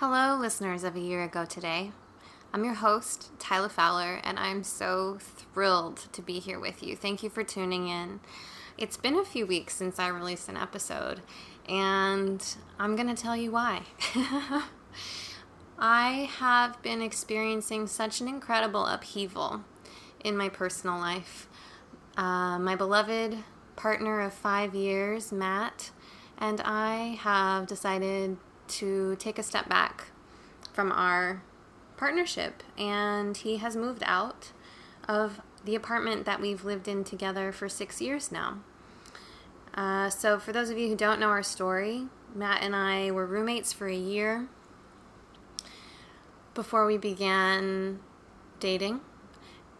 Hello, listeners of A Year Ago Today. I'm your host, Tyla Fowler, and I'm so thrilled to be here with you. Thank you for tuning in. It's been a few weeks since I released an episode, and I'm going to tell you why. I have been experiencing such an incredible upheaval in my personal life. Uh, my beloved partner of five years, Matt, and I have decided to take a step back from our partnership. And he has moved out of the apartment that we've lived in together for six years now. Uh, so, for those of you who don't know our story, Matt and I were roommates for a year before we began dating.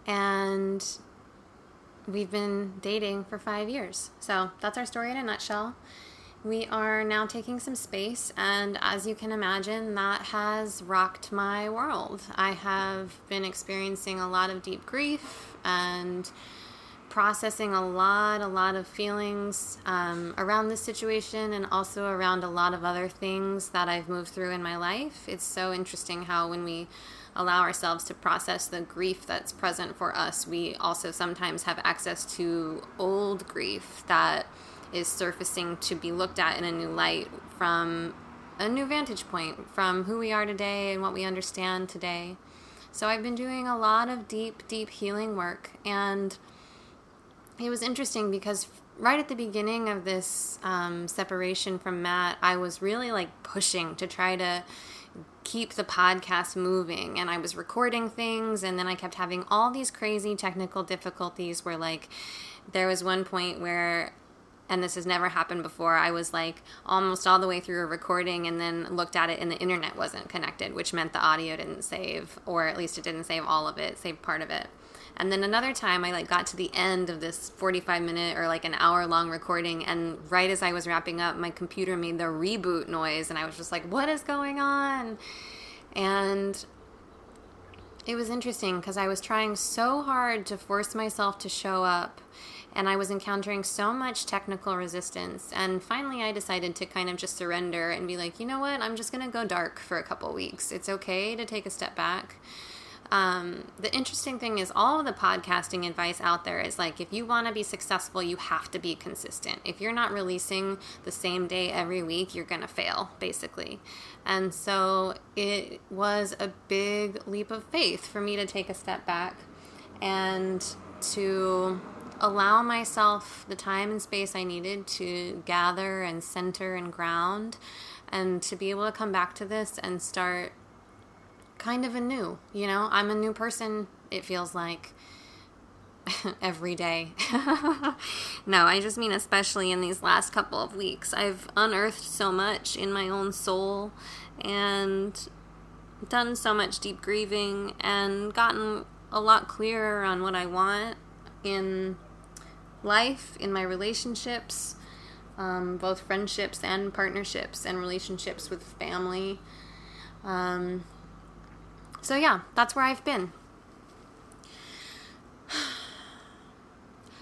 And we've been dating for five years. So, that's our story in a nutshell we are now taking some space, and as you can imagine, that has rocked my world. I have been experiencing a lot of deep grief and processing a lot, a lot of feelings um, around this situation and also around a lot of other things that I've moved through in my life. It's so interesting how when we allow ourselves to process the grief that's present for us, we also sometimes have access to old grief that is surfacing to be looked at in a new light from a new vantage point from who we are today and what we understand today. So I've been doing a lot of deep, deep healing work. And it was interesting because right at the beginning of this um, separation from Matt, I was really like pushing to try to keep the podcast moving and I was recording things and then I kept having all these crazy technical difficulties where like there was one point where and this has never happened before. I was like almost all the way through a recording and then looked at it and the internet wasn't connected, which meant the audio didn't save, or at least it didn't save all of it, save part of it. And then another time I like got to the end of this 45 minute or like an hour long recording and right as I was wrapping up my computer made the reboot noise and I was just like what is going on? And it was interesting because I was trying so hard to force myself to show up and I was encountering so much technical resistance. And finally, I decided to kind of just surrender and be like, you know what? I'm just going to go dark for a couple weeks. It's okay to take a step back. Um, the interesting thing is, all of the podcasting advice out there is like, if you want to be successful, you have to be consistent. If you're not releasing the same day every week, you're going to fail, basically. And so it was a big leap of faith for me to take a step back and to allow myself the time and space I needed to gather and center and ground and to be able to come back to this and start kind of anew. You know, I'm a new person, it feels like every day. no, I just mean especially in these last couple of weeks. I've unearthed so much in my own soul and done so much deep grieving and gotten a lot clearer on what I want in life, in my relationships, um, both friendships and partnerships, and relationships with family. Um, so, yeah, that's where I've been.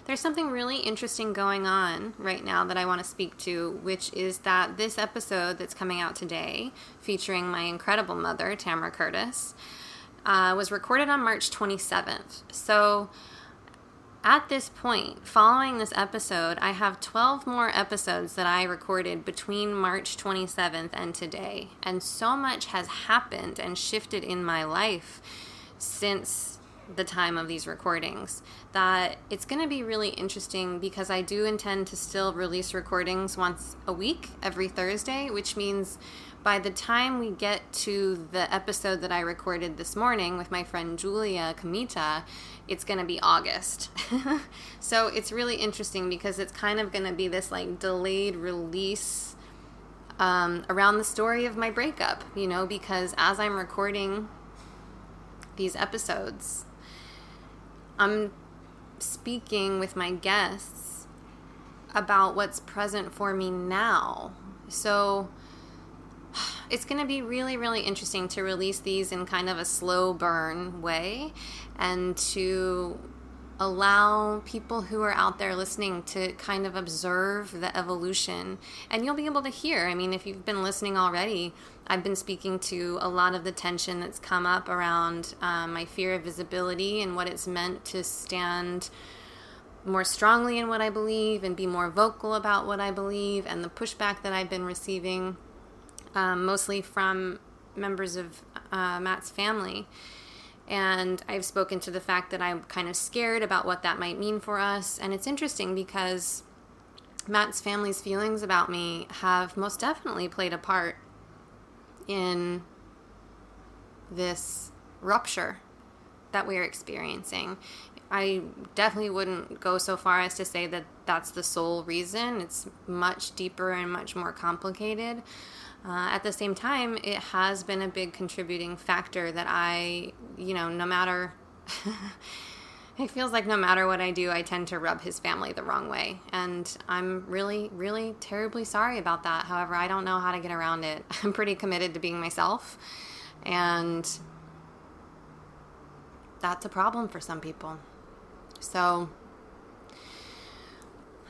There's something really interesting going on right now that I want to speak to, which is that this episode that's coming out today, featuring my incredible mother, Tamara Curtis, uh, was recorded on March 27th. So, at this point, following this episode, I have 12 more episodes that I recorded between March 27th and today. And so much has happened and shifted in my life since the time of these recordings that it's going to be really interesting because I do intend to still release recordings once a week every Thursday, which means by the time we get to the episode that I recorded this morning with my friend Julia Kamita, it's going to be August. so it's really interesting because it's kind of going to be this like delayed release um, around the story of my breakup, you know, because as I'm recording these episodes, I'm speaking with my guests about what's present for me now. So it's going to be really, really interesting to release these in kind of a slow burn way and to allow people who are out there listening to kind of observe the evolution. And you'll be able to hear. I mean, if you've been listening already, I've been speaking to a lot of the tension that's come up around um, my fear of visibility and what it's meant to stand more strongly in what I believe and be more vocal about what I believe, and the pushback that I've been receiving, um, mostly from members of uh, Matt's family. And I've spoken to the fact that I'm kind of scared about what that might mean for us. And it's interesting because Matt's family's feelings about me have most definitely played a part in this rupture that we're experiencing. I definitely wouldn't go so far as to say that that's the sole reason. It's much deeper and much more complicated. Uh, at the same time, it has been a big contributing factor that I, you know, no matter, it feels like no matter what I do, I tend to rub his family the wrong way. And I'm really, really terribly sorry about that. However, I don't know how to get around it. I'm pretty committed to being myself. And that's a problem for some people. So,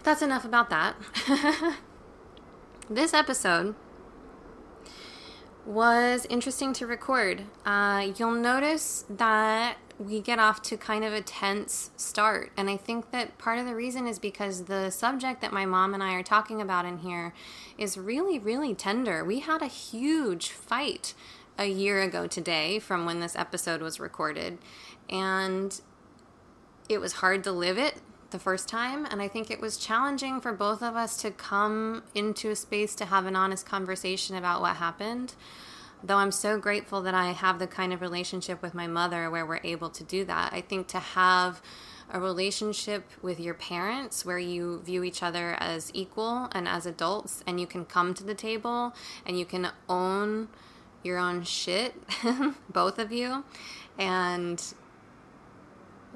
that's enough about that. this episode was interesting to record. Uh, you'll notice that we get off to kind of a tense start. And I think that part of the reason is because the subject that my mom and I are talking about in here is really, really tender. We had a huge fight a year ago today from when this episode was recorded. And it was hard to live it the first time. And I think it was challenging for both of us to come into a space to have an honest conversation about what happened. Though I'm so grateful that I have the kind of relationship with my mother where we're able to do that. I think to have a relationship with your parents where you view each other as equal and as adults, and you can come to the table and you can own your own shit, both of you, and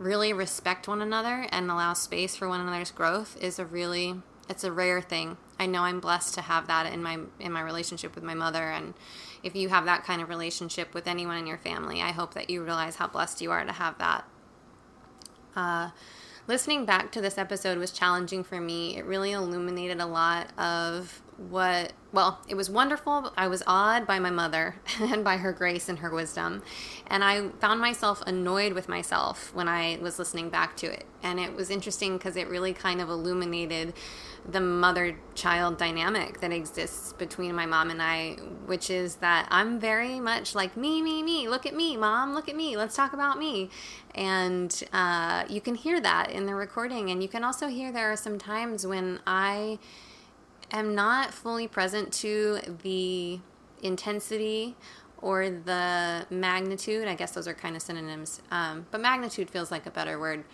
really respect one another and allow space for one another's growth is a really it's a rare thing. I know I'm blessed to have that in my in my relationship with my mother and if you have that kind of relationship with anyone in your family, I hope that you realize how blessed you are to have that. Uh, listening back to this episode was challenging for me. It really illuminated a lot of what well it was wonderful i was awed by my mother and by her grace and her wisdom. And i found myself annoyed with myself when i was listening back to it. And it was interesting because it really kind of illuminated the mother child dynamic that exists between my mom and i which is that i'm very much like me me me look at me mom look at me let's talk about me. And uh, you can hear that in the recording. And you can also hear there are some times when i am not fully present to the intensity or the magnitude. I guess those are kind of synonyms, um, but magnitude feels like a better word.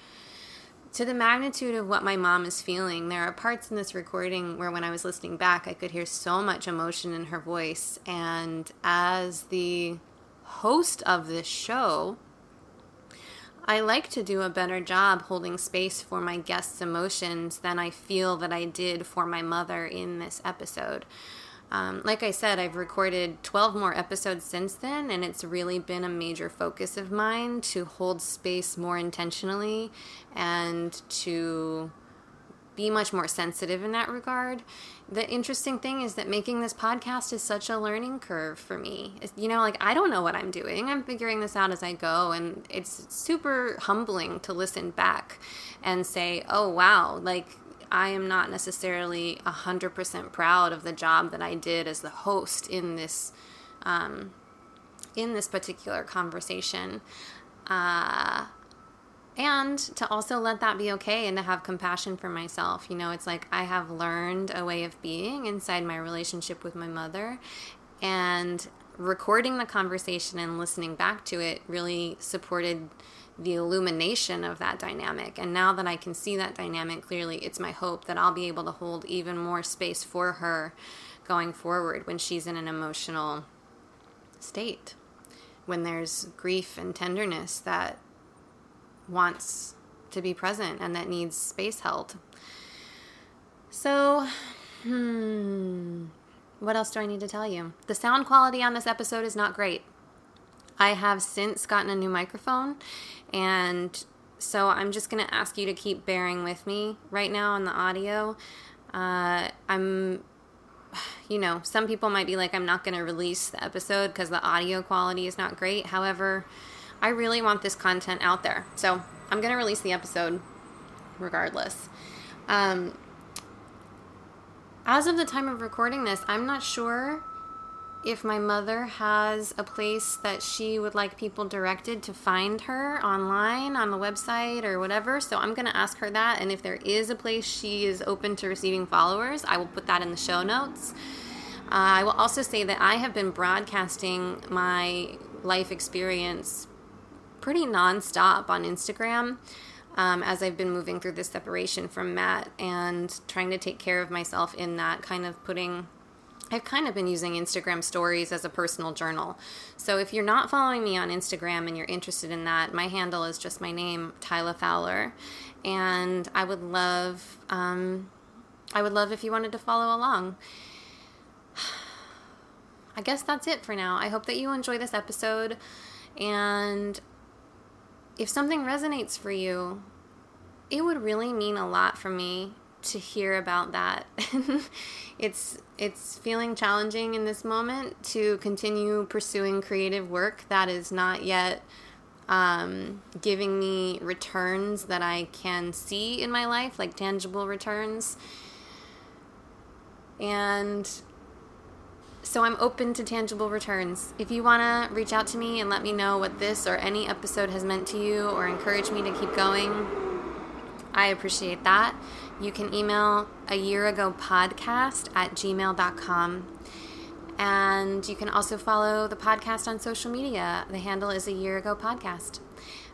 To the magnitude of what my mom is feeling, there are parts in this recording where when I was listening back, I could hear so much emotion in her voice. And as the host of this show, I like to do a better job holding space for my guests' emotions than I feel that I did for my mother in this episode. Um, like I said, I've recorded 12 more episodes since then, and it's really been a major focus of mine to hold space more intentionally and to be much more sensitive in that regard. The interesting thing is that making this podcast is such a learning curve for me. You know, like I don't know what I'm doing. I'm figuring this out as I go, and it's super humbling to listen back and say, "Oh wow, like I am not necessarily 100% proud of the job that I did as the host in this um, in this particular conversation." Uh, and to also let that be okay and to have compassion for myself. You know, it's like I have learned a way of being inside my relationship with my mother, and recording the conversation and listening back to it really supported the illumination of that dynamic. And now that I can see that dynamic clearly, it's my hope that I'll be able to hold even more space for her going forward when she's in an emotional state. When there's grief and tenderness that wants to be present and that needs space held. So, hmm, what else do I need to tell you? The sound quality on this episode is not great. I have since gotten a new microphone, and so I'm just going to ask you to keep bearing with me right now on the audio. Uh, I'm, you know, some people might be like, I'm not going to release the episode because the audio quality is not great. However, I really want this content out there. So I'm going to release the episode regardless. Um, as of the time of recording this, I'm not sure if my mother has a place that she would like people directed to find her online on the website or whatever. So I'm going to ask her that. And if there is a place she is open to receiving followers, I will put that in the show notes. Uh, I will also say that I have been broadcasting my life experience pretty nonstop on Instagram. Um, as I've been moving through this separation from Matt and trying to take care of myself in that, kind of putting I've kind of been using Instagram stories as a personal journal. So if you're not following me on Instagram and you're interested in that, my handle is just my name, Tyla Fowler. And I would love, um, I would love if you wanted to follow along. I guess that's it for now. I hope that you enjoy this episode. And if something resonates for you, it would really mean a lot for me to hear about that. it's it's feeling challenging in this moment to continue pursuing creative work that is not yet um, giving me returns that I can see in my life, like tangible returns. And so I'm open to tangible returns. If you want to reach out to me and let me know what this or any episode has meant to you or encourage me to keep going, I appreciate that. You can email a year ago podcast at gmail.com. And you can also follow the podcast on social media. The handle is a year ago podcast.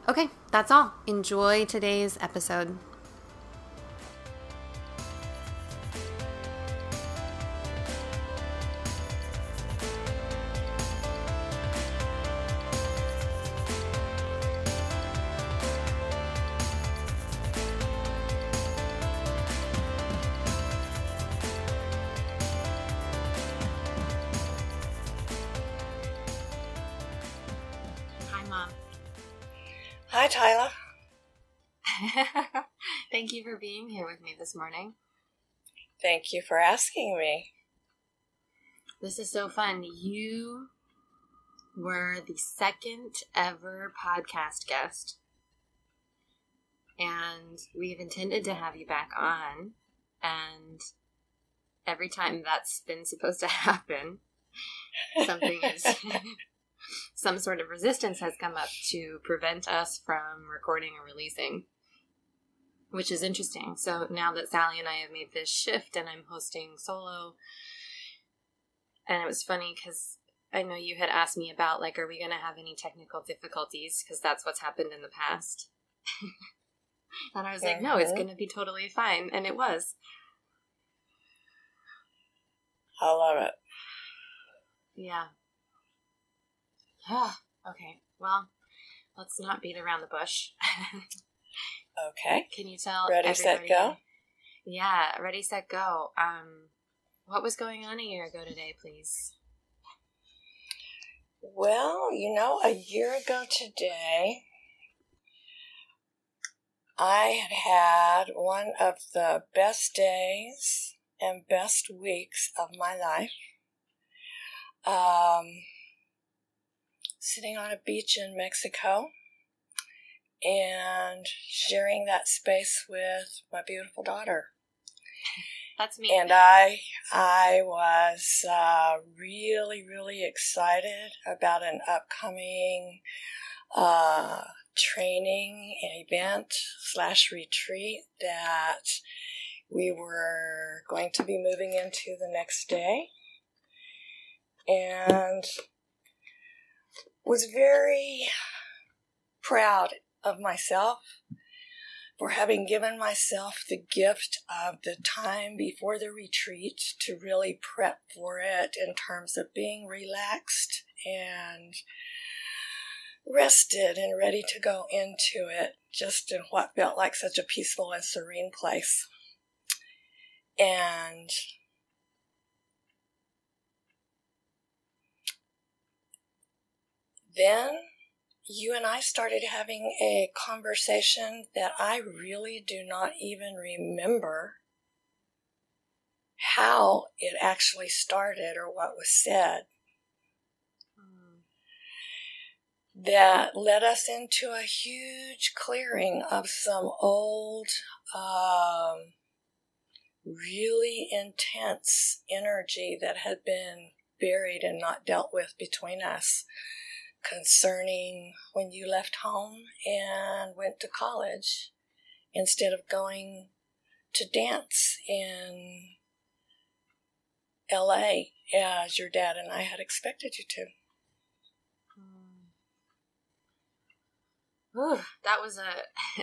Okay, that's all. Enjoy today's episode. Here with me this morning. Thank you for asking me. This is so fun. You were the second ever podcast guest, and we've intended to have you back on. And every time that's been supposed to happen, something is some sort of resistance has come up to prevent us from recording or releasing, which is interesting. So now that Sally and I have made this shift and I'm hosting solo, and it was funny because I know you had asked me about, like, are we going to have any technical difficulties? Because that's what's happened in the past. and I was like, no, it's going to be totally fine. And it was. I love it. Yeah. okay. Well, let's not beat around the bush. okay. Can you tell? Ready, everybody? set, go. Yeah, ready, set, go. Um, what was going on a year ago today, please? Well, you know, a year ago today, I had had one of the best days and best weeks of my life. Um, sitting on a beach in Mexico and sharing that space with my beautiful daughter. That's me. And I, I was uh, really, really excited about an upcoming uh, training event slash retreat that we were going to be moving into the next day. And was very proud of myself for having given myself the gift of the time before the retreat to really prep for it in terms of being relaxed and rested and ready to go into it just in what felt like such a peaceful and serene place. And Then you and I started having a conversation that I really do not even remember how it actually started or what was said. That led us into a huge clearing of some old, um, really intense energy that had been buried and not dealt with between us concerning when you left home and went to college instead of going to dance in LA as your dad and I had expected you to. Ooh, that was a,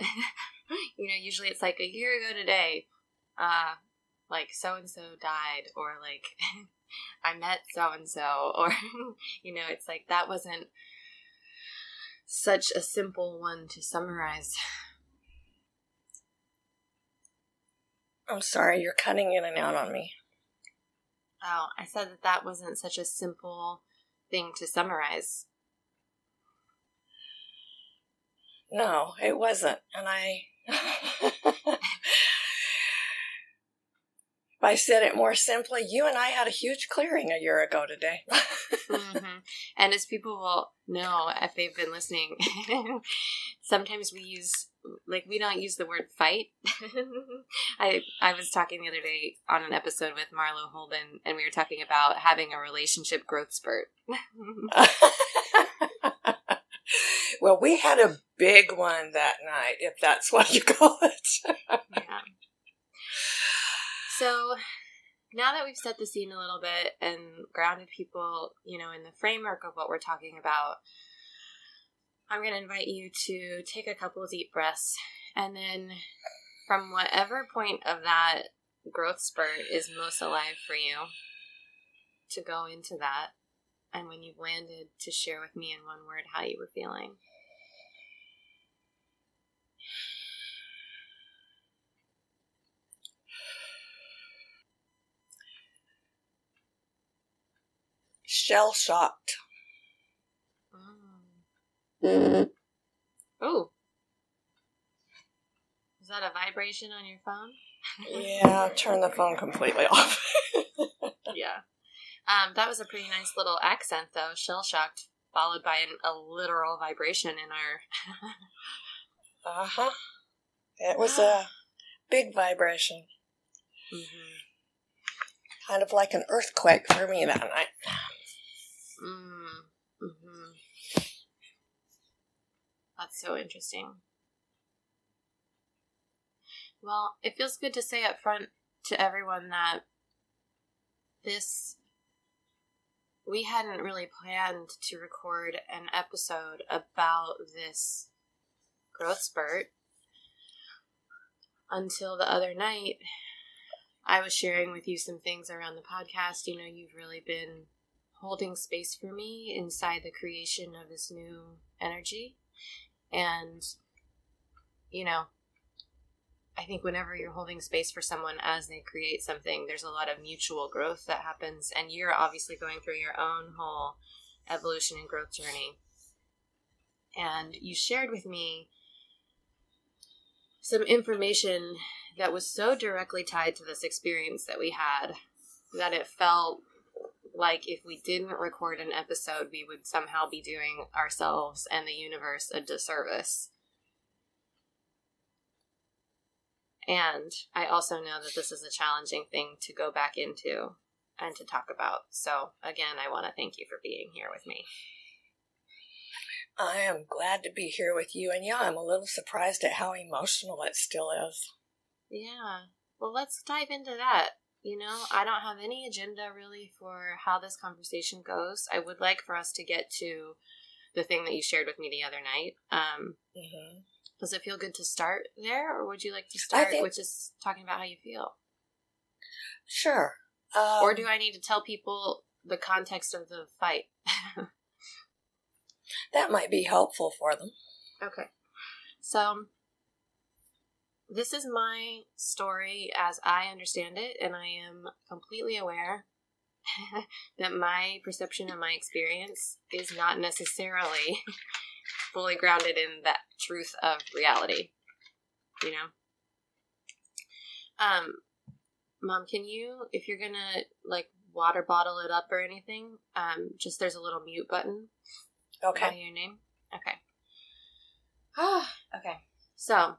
you know, usually it's like a year ago today, uh, like so and so died, or like I met so and so, or, you know, it's like that wasn't such a simple one to summarize. I'm sorry, you're cutting in and out on me. Oh, I said that that wasn't such a simple thing to summarize. No, it wasn't. And I. if I said it more simply, you and I had a huge clearing a year ago today. mm-hmm. And as people will know if they've been listening, sometimes we use like we don't use the word fight. I I was talking the other day on an episode with Marlo Holden, and we were talking about having a relationship growth spurt. well, we had a big one that night, if that's what you call it. yeah. So now that we've set the scene a little bit and grounded people, you know, in the framework of what we're talking about, I'm going to invite you to take a couple of deep breaths and then from whatever point of that growth spurt is most alive for you to go into that and when you've landed to share with me in one word how you were feeling. Shell shocked. Mm. Oh. Is that a vibration on your phone? yeah, turn the phone completely off. yeah. Um, that was a pretty nice little accent, though. Shell shocked, followed by an, a literal vibration in our. uh huh. It was a big vibration. Mm-hmm. Kind of like an earthquake for me that night. Mm, hmm That's so interesting. Well, it feels good to say up front to everyone that this we hadn't really planned to record an episode about this growth spurt until the other night I was sharing with you some things around the podcast. You know, you've really been holding space for me inside the creation of this new energy. And, you know, I think whenever you're holding space for someone as they create something, there's a lot of mutual growth that happens. And you're obviously going through your own whole evolution and growth journey. And you shared with me some information that was so directly tied to this experience that we had that it felt like if we didn't record an episode, we would somehow be doing ourselves and the universe a disservice. And I also know that this is a challenging thing to go back into and to talk about. So, again, I want to thank you for being here with me. I am glad to be here with you. And yeah, I'm a little surprised at how emotional it still is. Yeah. Well, let's dive into that. You know, I don't have any agenda really for how this conversation goes. I would like for us to get to the thing that you shared with me the other night. Um, mm-hmm. Does it feel good to start there, or would you like to start think... with just talking about how you feel? Sure. Um, or do I need to tell people the context of the fight? that might be helpful for them. Okay. So, this is my story as I understand it, and I am completely aware that my perception and my experience is not necessarily fully grounded in that truth of reality. You know? Um, Mom, can you, if you're gonna like water bottle it up or anything, um, just there's a little mute button. Okay. By your name. Okay. Ah, okay. So,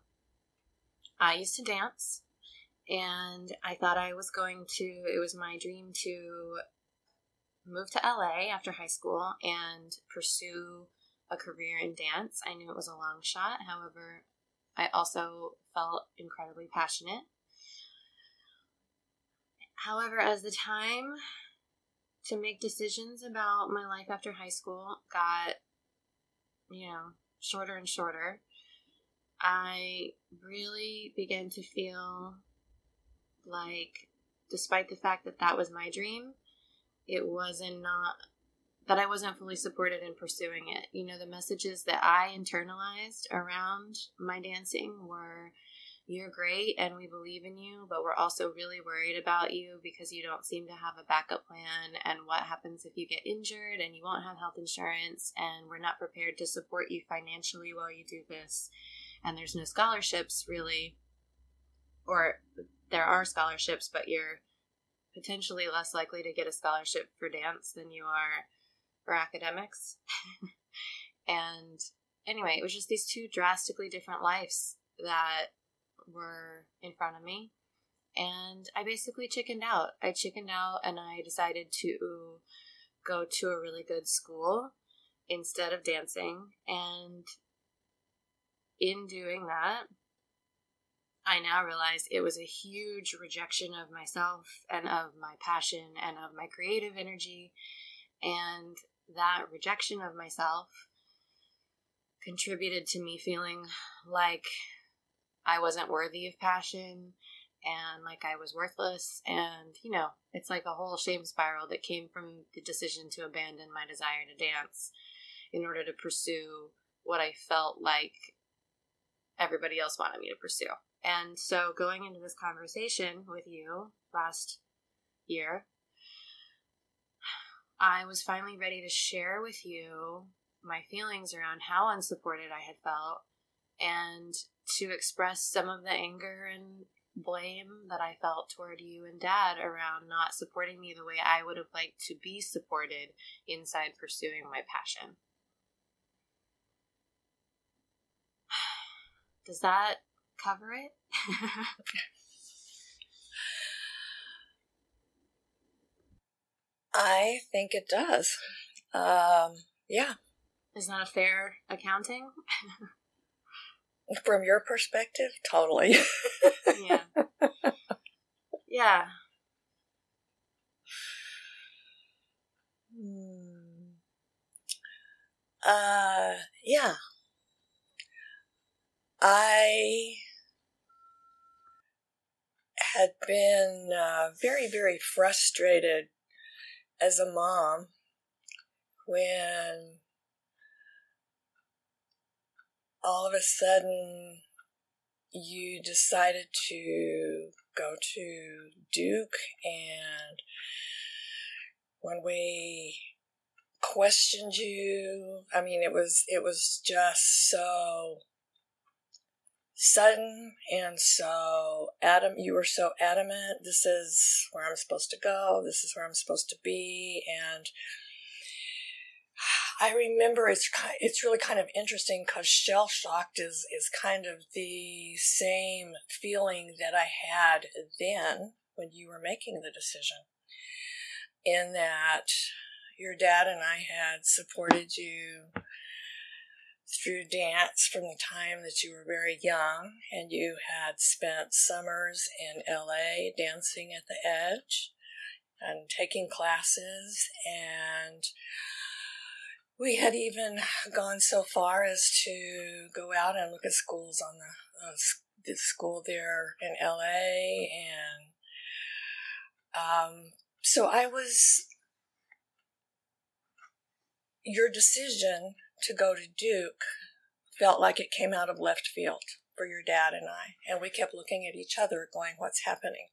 I used to dance, and I thought I was going to. It was my dream to move to LA after high school and pursue a career in dance. I knew it was a long shot. However, I also felt incredibly passionate. However, as the time to make decisions about my life after high school got, you know, shorter and shorter, I really began to feel like, despite the fact that that was my dream, it wasn't not that I wasn't fully supported in pursuing it. You know, the messages that I internalized around my dancing were you're great and we believe in you, but we're also really worried about you because you don't seem to have a backup plan. And what happens if you get injured and you won't have health insurance and we're not prepared to support you financially while you do this? And there's no scholarships really, or there are scholarships, but you're potentially less likely to get a scholarship for dance than you are for academics. and anyway, it was just these two drastically different lives that were in front of me. And I basically chickened out. I chickened out and I decided to go to a really good school instead of dancing. And in doing that, I now realize it was a huge rejection of myself and of my passion and of my creative energy. And that rejection of myself contributed to me feeling like I wasn't worthy of passion and like I was worthless. And, you know, it's like a whole shame spiral that came from the decision to abandon my desire to dance in order to pursue what I felt like everybody else wanted me to pursue. And so going into this conversation with you last year, I was finally ready to share with you my feelings around how unsupported I had felt and to express some of the anger and blame that I felt toward you and dad around not supporting me the way I would have liked to be supported inside pursuing my passion. Does that cover it? I think it does. Um, yeah. Is that a fair accounting? From your perspective, totally. yeah. Yeah. Hmm. Uh, yeah. I had been uh, very, very frustrated as a mom when all of a sudden you decided to go to Duke and when we questioned you. I mean it was it was just so sudden and so adam you were so adamant this is where i'm supposed to go this is where i'm supposed to be and I remember it's it's really kind of interesting because shell shocked is is kind of the same feeling that I had then when you were making the decision. In that your dad and I had supported you through dance from the time that you were very young, and you had spent summers in LA dancing at the edge and taking classes and we had even gone so far as to go out and look at schools on the, uh, the school there in LA. And um, so I was, your decision to go to Duke felt like it came out of left field for your dad and I. And we kept looking at each other, going, What's happening?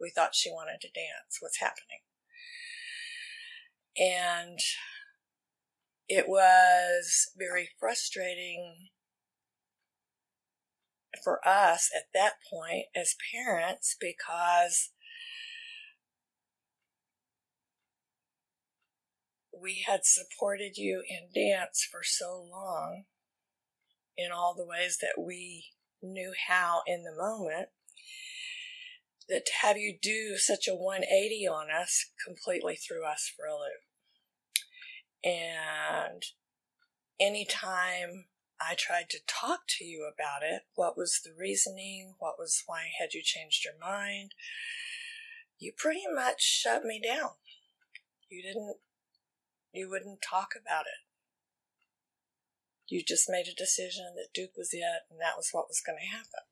We thought she wanted to dance. What's happening? And it was very frustrating for us at that point as parents because we had supported you in dance for so long in all the ways that we knew how in the moment that to have you do such a 180 on us completely threw us for a loop. And anytime I tried to talk to you about it, what was the reasoning? What was why had you changed your mind? You pretty much shut me down. You didn't, you wouldn't talk about it. You just made a decision that Duke was it and that was what was going to happen.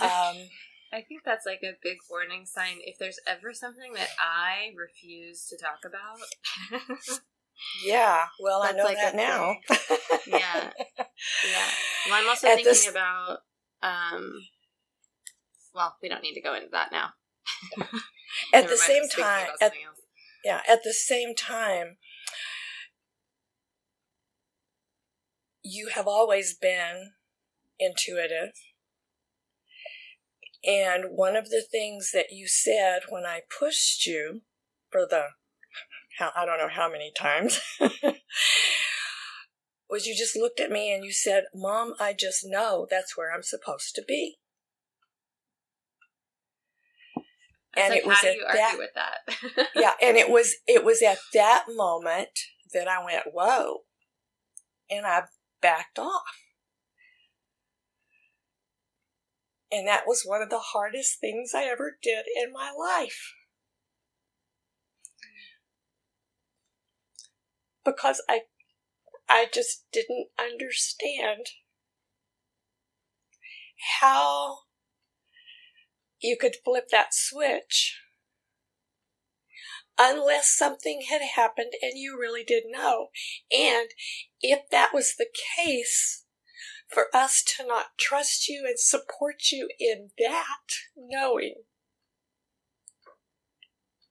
Um, I think that's like a big warning sign. If there's ever something that I refuse to talk about, yeah, well, I know like that now. yeah, yeah. Well, I'm also at thinking this... about. Um, well, we don't need to go into that now. at the same time, at, yeah, at the same time, you have always been intuitive. And one of the things that you said when I pushed you for the how, I don't know how many times, was you just looked at me and you said, Mom, I just know that's where I'm supposed to be. And like, it was at that, with that? yeah, and it was it was at that moment that I went, Whoa. And I backed off. And that was one of the hardest things I ever did in my life. because I I just didn't understand how you could flip that switch unless something had happened and you really did know. And if that was the case, for us to not trust you and support you in that knowing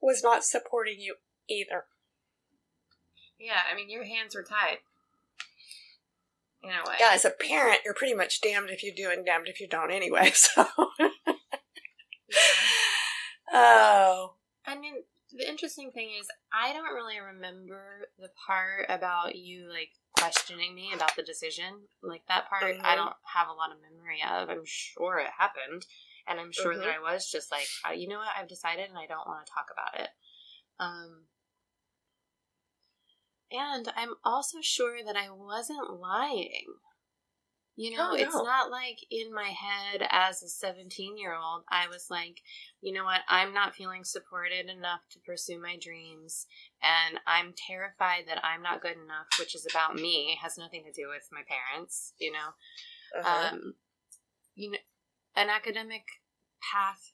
was not supporting you either. Yeah, I mean, your hands were tied. In a way. Yeah, as a parent, you're pretty much damned if you do and damned if you don't anyway, so. Yeah. Oh. I mean, the interesting thing is, I don't really remember the part about you, like, questioning me about the decision. Like, that part mm-hmm. I don't have a lot of memory of. I'm sure it happened. And I'm sure mm-hmm. that I was just like, you know what, I've decided and I don't want to talk about it. Um, and I'm also sure that I wasn't lying. You know, oh, no. it's not like in my head as a 17 year old, I was like, you know what, I'm not feeling supported enough to pursue my dreams, and I'm terrified that I'm not good enough, which is about me, it has nothing to do with my parents, you know. Uh-huh. Um, you know, an academic path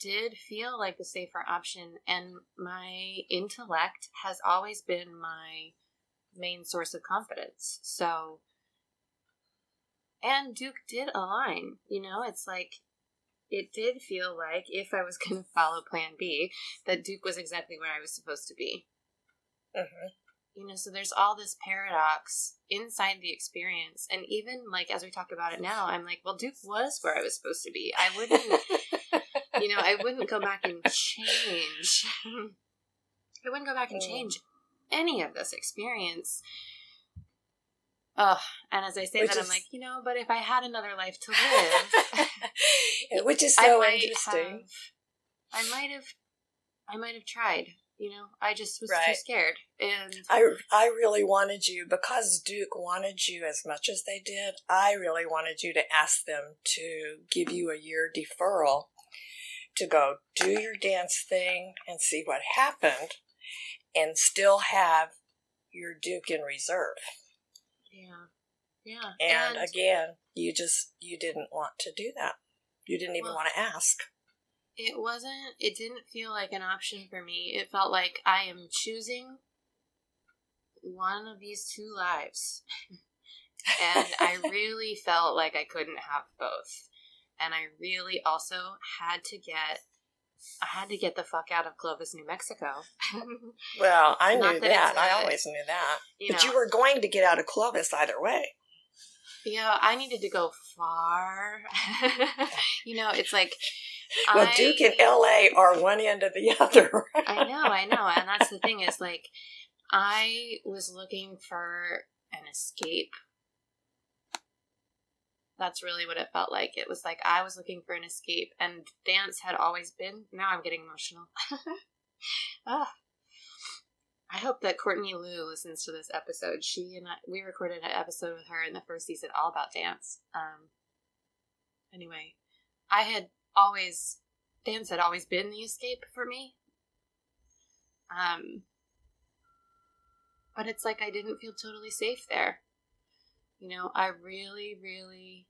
did feel like the safer option, and my intellect has always been my main source of confidence. So, and Duke did align, you know, it's like it did feel like if I was going to follow plan B, that Duke was exactly where I was supposed to be. Mm-hmm. You know, so there's all this paradox inside the experience. And even like as we talk about it now, I'm like, well, Duke was where I was supposed to be. I wouldn't, you know, I wouldn't go back and change. I wouldn't go back and change any of this experience. Ugh. And as I say Which that, is, I'm like, you know, but if I had another life to live, which is so I interesting. Have, I might have, I might have tried. You know, I just was right. too scared. And I, I really wanted you because Duke wanted you as much as they did. I really wanted you to ask them to give you a year deferral to go do your dance thing and see what happened and still have your Duke in reserve. Yeah. Yeah. And, and, again, you just you didn't want to do that. You didn't even well, want to ask. It wasn't it didn't feel like an option for me. It felt like I am choosing one of these two lives. and I really felt like I couldn't have both. And I really also had to get I had to get the fuck out of Clovis, New Mexico. well, I knew that. that it's I a- always knew that. You but know. you were going to get out of Clovis either way. Yeah, I needed to go far. you know, it's like Well, I, Duke and LA are one end of the other. I know, I know, and that's the thing is like I was looking for an escape. That's really what it felt like. It was like I was looking for an escape, and dance had always been. Now I'm getting emotional. ah. I hope that Courtney Lou listens to this episode. She and I, we recorded an episode with her in the first season all about dance. Um, anyway, I had always dance had always been the escape for me. Um, but it's like I didn't feel totally safe there. You know, I really, really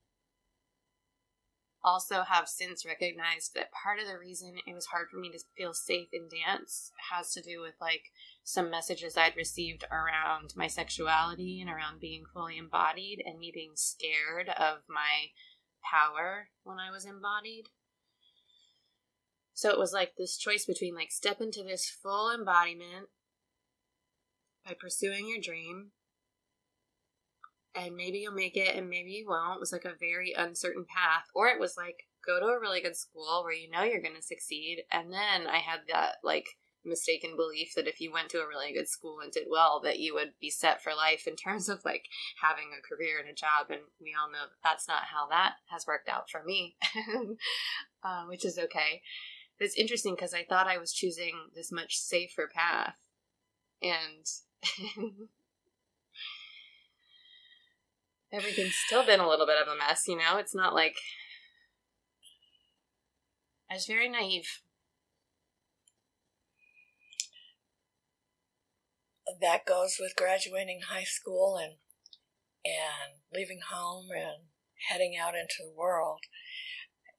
also have since recognized that part of the reason it was hard for me to feel safe in dance has to do with like some messages I'd received around my sexuality and around being fully embodied and me being scared of my power when I was embodied. So it was like this choice between like step into this full embodiment by pursuing your dream and maybe you'll make it and maybe you won't. It was like a very uncertain path. Or it was like go to a really good school where you know you're going to succeed. And then I had that like mistaken belief that if you went to a really good school and did well, that you would be set for life in terms of like having a career and a job. And we all know that's not how that has worked out for me, uh, which is okay. It's interesting because I thought I was choosing this much safer path. And everything's still been a little bit of a mess, you know? It's not like. I was very naive. that goes with graduating high school and and leaving home and heading out into the world.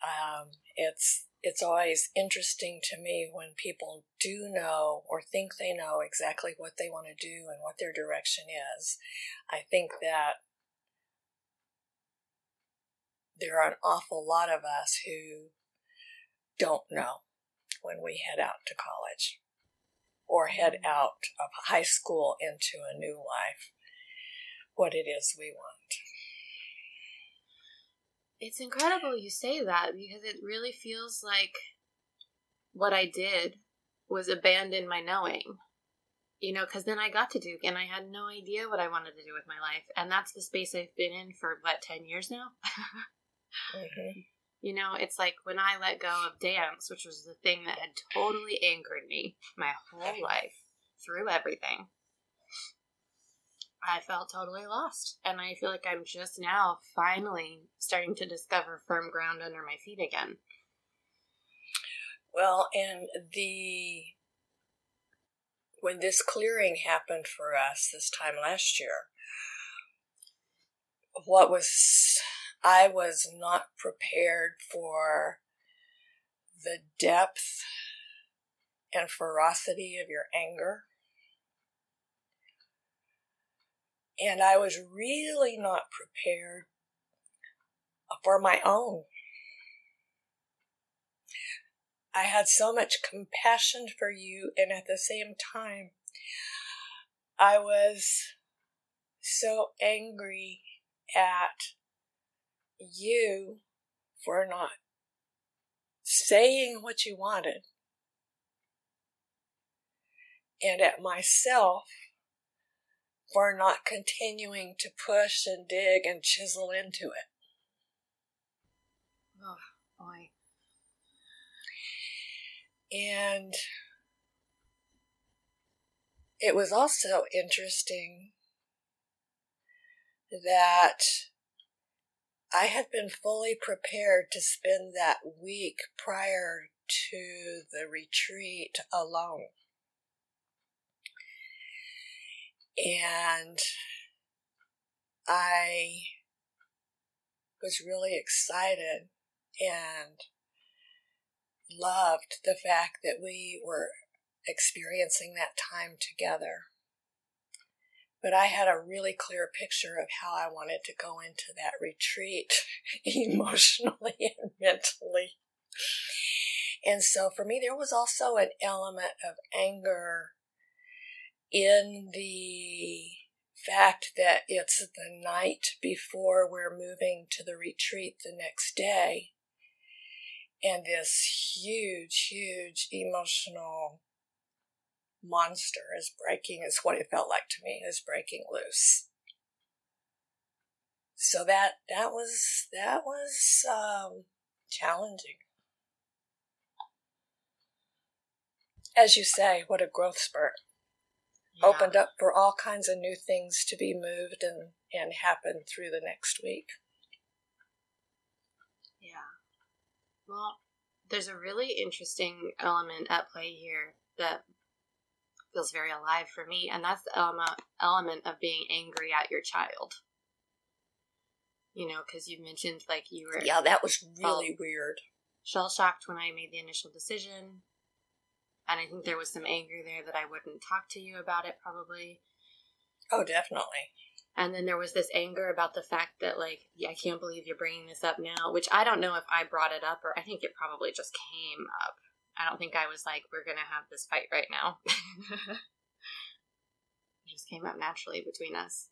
Um, it's it's always interesting to me when people do know or think they know exactly what they want to do and what their direction is. I think that there are an awful lot of us who don't know when we head out to college or head mm. out of high school into a new life what it is we want. It's incredible you say that because it really feels like what I did was abandon my knowing. You know, because then I got to Duke and I had no idea what I wanted to do with my life. And that's the space I've been in for, what, 10 years now? hmm You know, it's like when I let go of dance, which was the thing that had totally anchored me my whole life through everything. I felt totally lost. And I feel like I'm just now finally starting to discover firm ground under my feet again. Well, and the when this clearing happened for us this time last year, what was I was not prepared for the depth and ferocity of your anger. And I was really not prepared for my own. I had so much compassion for you, and at the same time, I was so angry at you for not saying what you wanted, and at myself for not continuing to push and dig and chisel into it. Oh, boy. And it was also interesting that I had been fully prepared to spend that week prior to the retreat alone. And I was really excited and loved the fact that we were experiencing that time together. But I had a really clear picture of how I wanted to go into that retreat emotionally and mentally. And so for me, there was also an element of anger in the fact that it's the night before we're moving to the retreat the next day. And this huge, huge emotional monster is breaking, is what it felt like to me, is breaking loose. So that, that was, that was, um, challenging. As you say, what a growth spurt yeah. opened up for all kinds of new things to be moved and, and happen through the next week. Yeah. Well, there's a really interesting element at play here that feels very alive for me, and that's the element, element of being angry at your child. You know, because you mentioned like you were. Yeah, that was really weird. Shell shocked when I made the initial decision and I think there was some anger there that I wouldn't talk to you about it probably. Oh, definitely. And then there was this anger about the fact that like yeah, I can't believe you're bringing this up now, which I don't know if I brought it up or I think it probably just came up. I don't think I was like we're going to have this fight right now. it just came up naturally between us.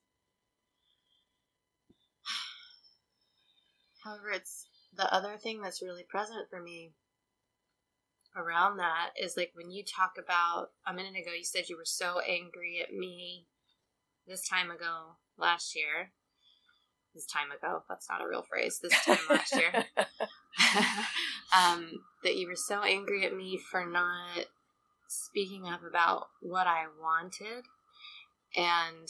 However, it's the other thing that's really present for me around that is like when you talk about a minute ago, you said you were so angry at me this time ago last year. This time ago, that's not a real phrase. This time last year, um, that you were so angry at me for not speaking up about what I wanted, and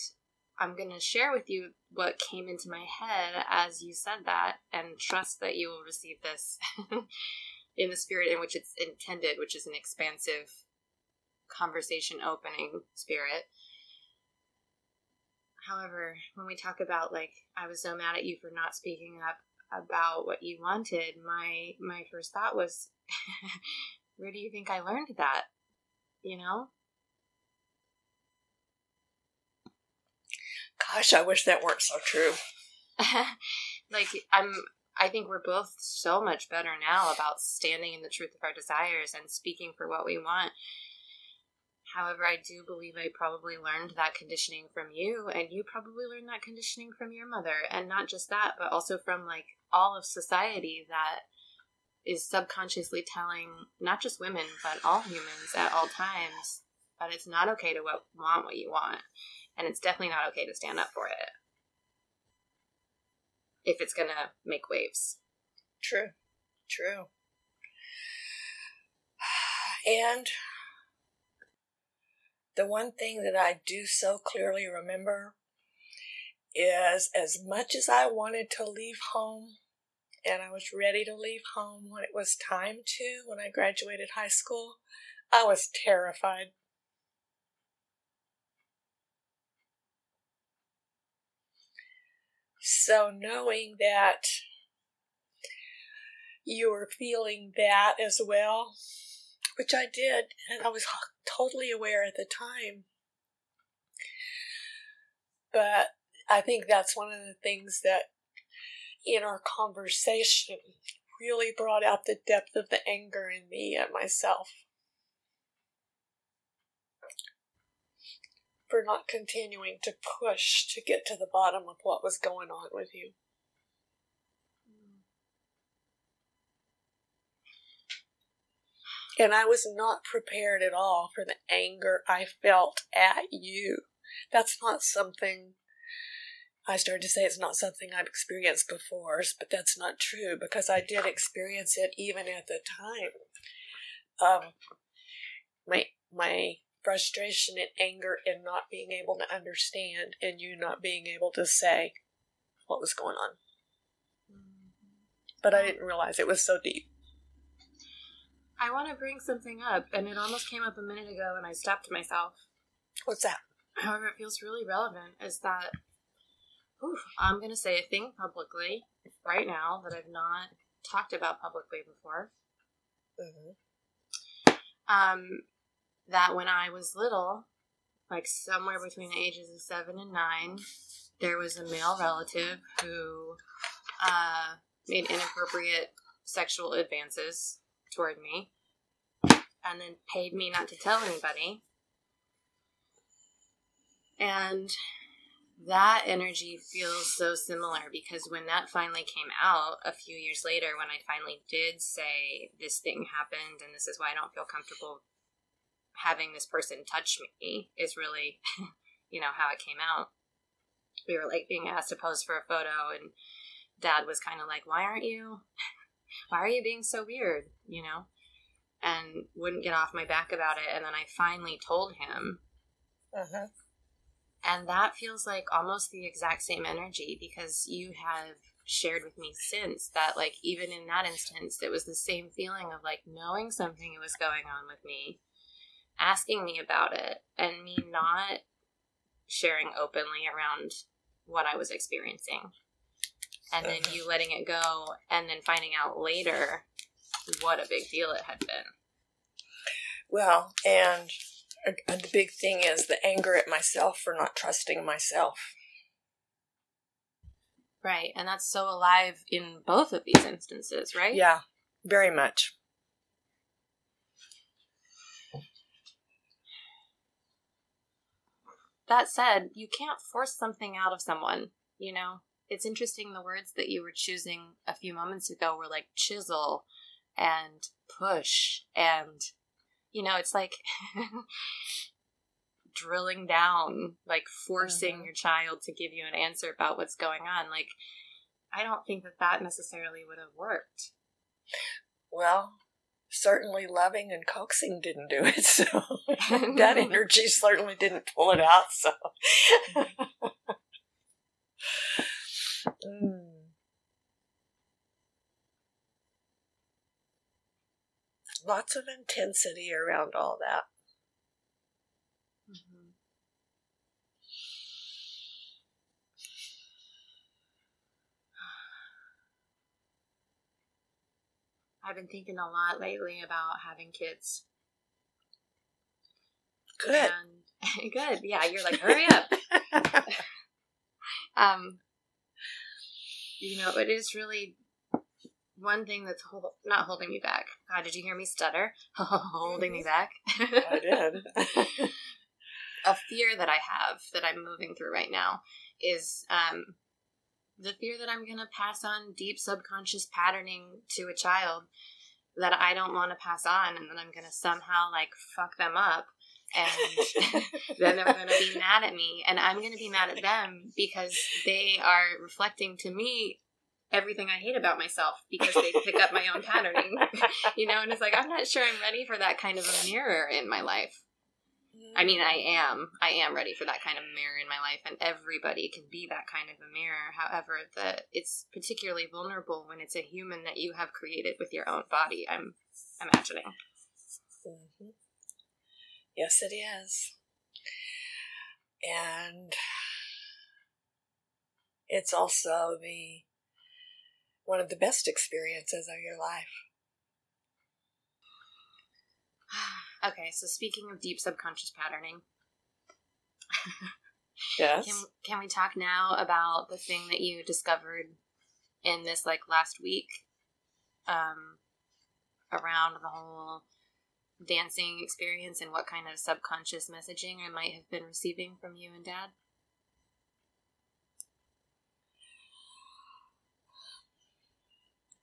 I'm going to share with you what came into my head as you said that, and trust that you will receive this in the spirit in which it's intended, which is an expansive conversation opening spirit. However, when we talk about like I was so mad at you for not speaking up about what you wanted, my my first thought was where do you think I learned that? You know? Gosh, I wish that weren't so true. like I'm I think we're both so much better now about standing in the truth of our desires and speaking for what we want. However, I do believe I probably learned that conditioning from you, and you probably learned that conditioning from your mother. And not just that, but also from like all of society that is subconsciously telling not just women, but all humans at all times that it's not okay to want what you want. And it's definitely not okay to stand up for it if it's going to make waves. True. True. And the one thing that I do so clearly remember is as much as I wanted to leave home and I was ready to leave home when it was time to, when I graduated high school, I was terrified. So knowing that you were feeling that as well, which I did, and I was totally aware at the time. But I think that's one of the things that in our conversation really brought out the depth of the anger in me at myself. for not continuing to push to get to the bottom of what was going on with you. And I was not prepared at all for the anger I felt at you. That's not something I started to say it's not something I've experienced before, but that's not true because I did experience it even at the time. Um, my my frustration and anger and not being able to understand and you not being able to say what was going on. But I didn't realize it was so deep. I want to bring something up, and it almost came up a minute ago, and I stopped myself. What's that? However, it feels really relevant. Is that oof, I'm going to say a thing publicly right now that I've not talked about publicly before. Mm-hmm. Um, that when I was little, like somewhere between the ages of seven and nine, there was a male relative who uh, made inappropriate sexual advances toward me and then paid me not to tell anybody. And that energy feels so similar because when that finally came out a few years later, when I finally did say this thing happened and this is why I don't feel comfortable having this person touch me, is really, you know, how it came out. We were like being asked to pose for a photo, and dad was kind of like, Why aren't you? Why are you being so weird? You know? And wouldn't get off my back about it. And then I finally told him. Uh-huh. And that feels like almost the exact same energy because you have shared with me since that, like, even in that instance, it was the same feeling of like knowing something was going on with me, asking me about it, and me not sharing openly around what I was experiencing. And then you letting it go, and then finding out later what a big deal it had been. Well, and the big thing is the anger at myself for not trusting myself. Right. And that's so alive in both of these instances, right? Yeah, very much. That said, you can't force something out of someone, you know? It's interesting the words that you were choosing a few moments ago were like chisel and push and you know, it's like drilling down, like forcing mm-hmm. your child to give you an answer about what's going on. Like, I don't think that that necessarily would have worked. Well, certainly loving and coaxing didn't do it, so that energy certainly didn't pull it out, so. Mm. lots of intensity around all that. Mm-hmm. I've been thinking a lot lately about having kids. Good. And, good. Yeah, you're like, hurry up. um, you know, but it is really one thing that's hold, not holding me back. God, did you hear me stutter? holding me back. I did. a fear that I have that I'm moving through right now is um, the fear that I'm going to pass on deep subconscious patterning to a child that I don't want to pass on, and then I'm going to somehow like fuck them up. And then they're going to be mad at me and i'm going to be mad at them because they are reflecting to me everything I hate about myself because they pick up my own patterning. you know, and it's like I'm not sure I'm ready for that kind of a mirror in my life. I mean, I am. I am ready for that kind of mirror in my life, and everybody can be that kind of a mirror. However, that it's particularly vulnerable when it's a human that you have created with your own body. I'm imagining. Mm-hmm. Yes, it is, and it's also the one of the best experiences of your life. okay, so speaking of deep subconscious patterning. yes. Can, can we talk now about the thing that you discovered in this like last week um around the whole dancing experience and what kind of subconscious messaging I might have been receiving from you and dad?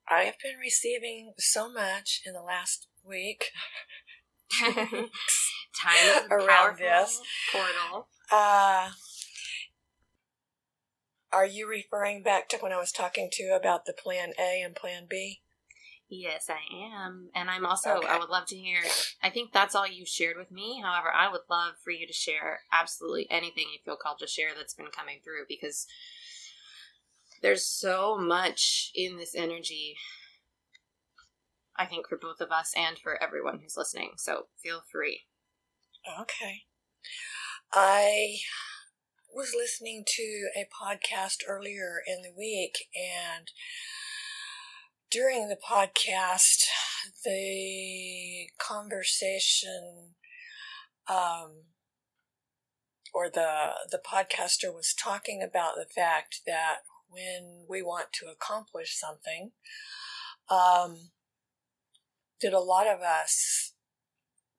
I have been receiving so much in the last week. Time around this portal. Uh, are you referring back to when I was talking to you about the plan A and plan B? Yes, I am. And I'm also, okay. I would love to hear, I think that's all you shared with me. However, I would love for you to share absolutely anything you feel called to share that's been coming through because there's so much in this energy I think for both of us and for everyone who's listening. So feel free. Okay. I was listening to a podcast earlier in the week and during the podcast the conversation um, or the the podcaster was talking about the fact that when we want to accomplish something, um, that a lot of us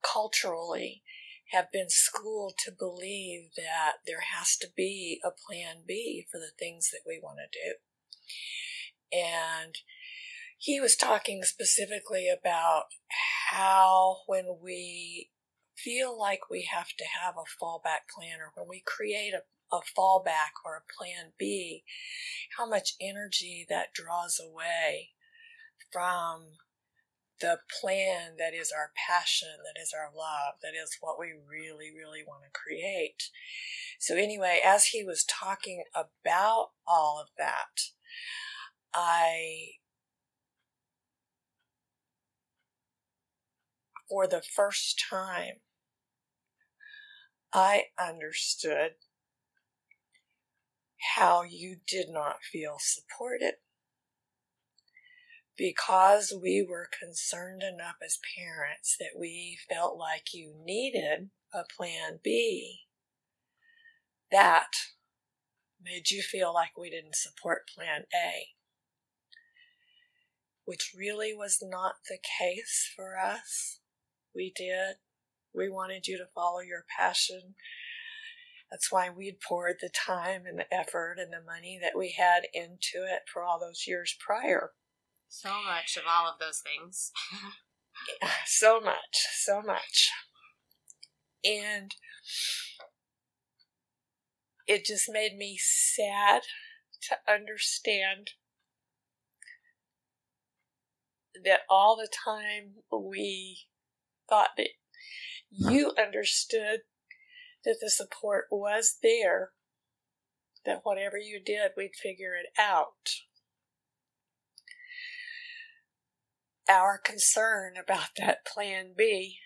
culturally have been schooled to believe that there has to be a plan B for the things that we want to do. And he was talking specifically about how when we feel like we have to have a fallback plan or when we create a, a fallback or a plan B, how much energy that draws away from the plan that is our passion, that is our love, that is what we really, really want to create. So, anyway, as he was talking about all of that, I, for the first time, I understood how you did not feel supported because we were concerned enough as parents that we felt like you needed a plan B, that made you feel like we didn't support plan A, which really was not the case for us. We did. We wanted you to follow your passion. That's why we'd poured the time and the effort and the money that we had into it for all those years prior. So much of all of those things. so much, so much. And it just made me sad to understand that all the time we thought that you understood that the support was there, that whatever you did, we'd figure it out. our concern about that plan B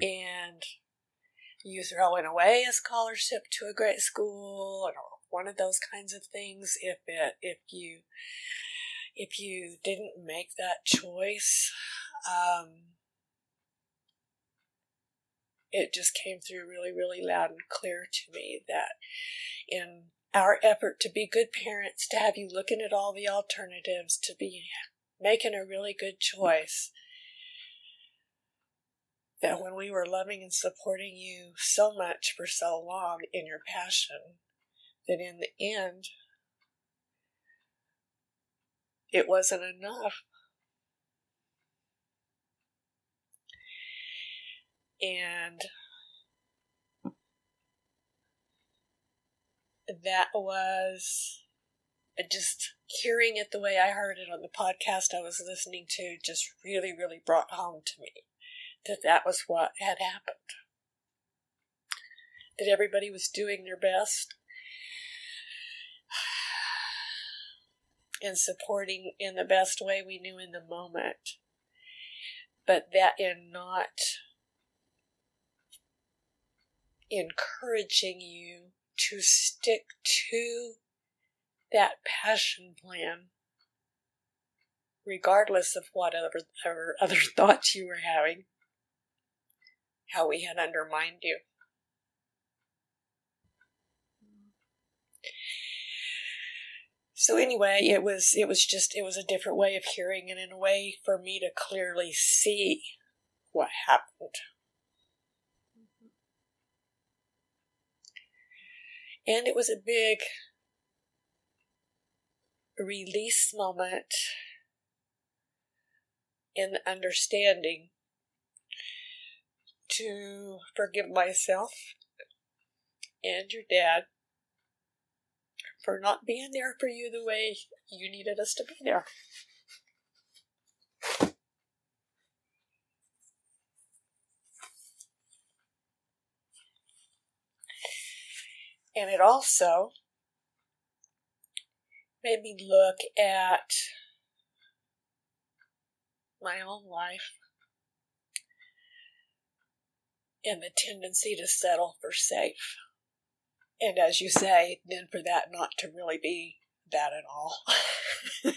and you throwing away a scholarship to a great school or one of those kinds of things if it if you if you didn't make that choice um, it just came through really really loud and clear to me that in our effort to be good parents to have you looking at all the alternatives to be making a really good choice. That when we were loving and supporting you so much for so long in your passion, that in the end, it wasn't enough. And that was just hearing it the way I heard it on the podcast I was listening to just really, really brought home to me that that was what had happened. That everybody was doing their best and supporting in the best way we knew in the moment, but that in not encouraging you to stick to that passion plan, regardless of whatever other, thoughts you were having, how we had undermined you. So anyway, it was it was just it was a different way of hearing and in a way for me to clearly see what happened. And it was a big release moment in understanding to forgive myself and your dad for not being there for you the way you needed us to be there. And it also made me look at my own life and the tendency to settle for safe. And as you say, then for that not to really be that at all.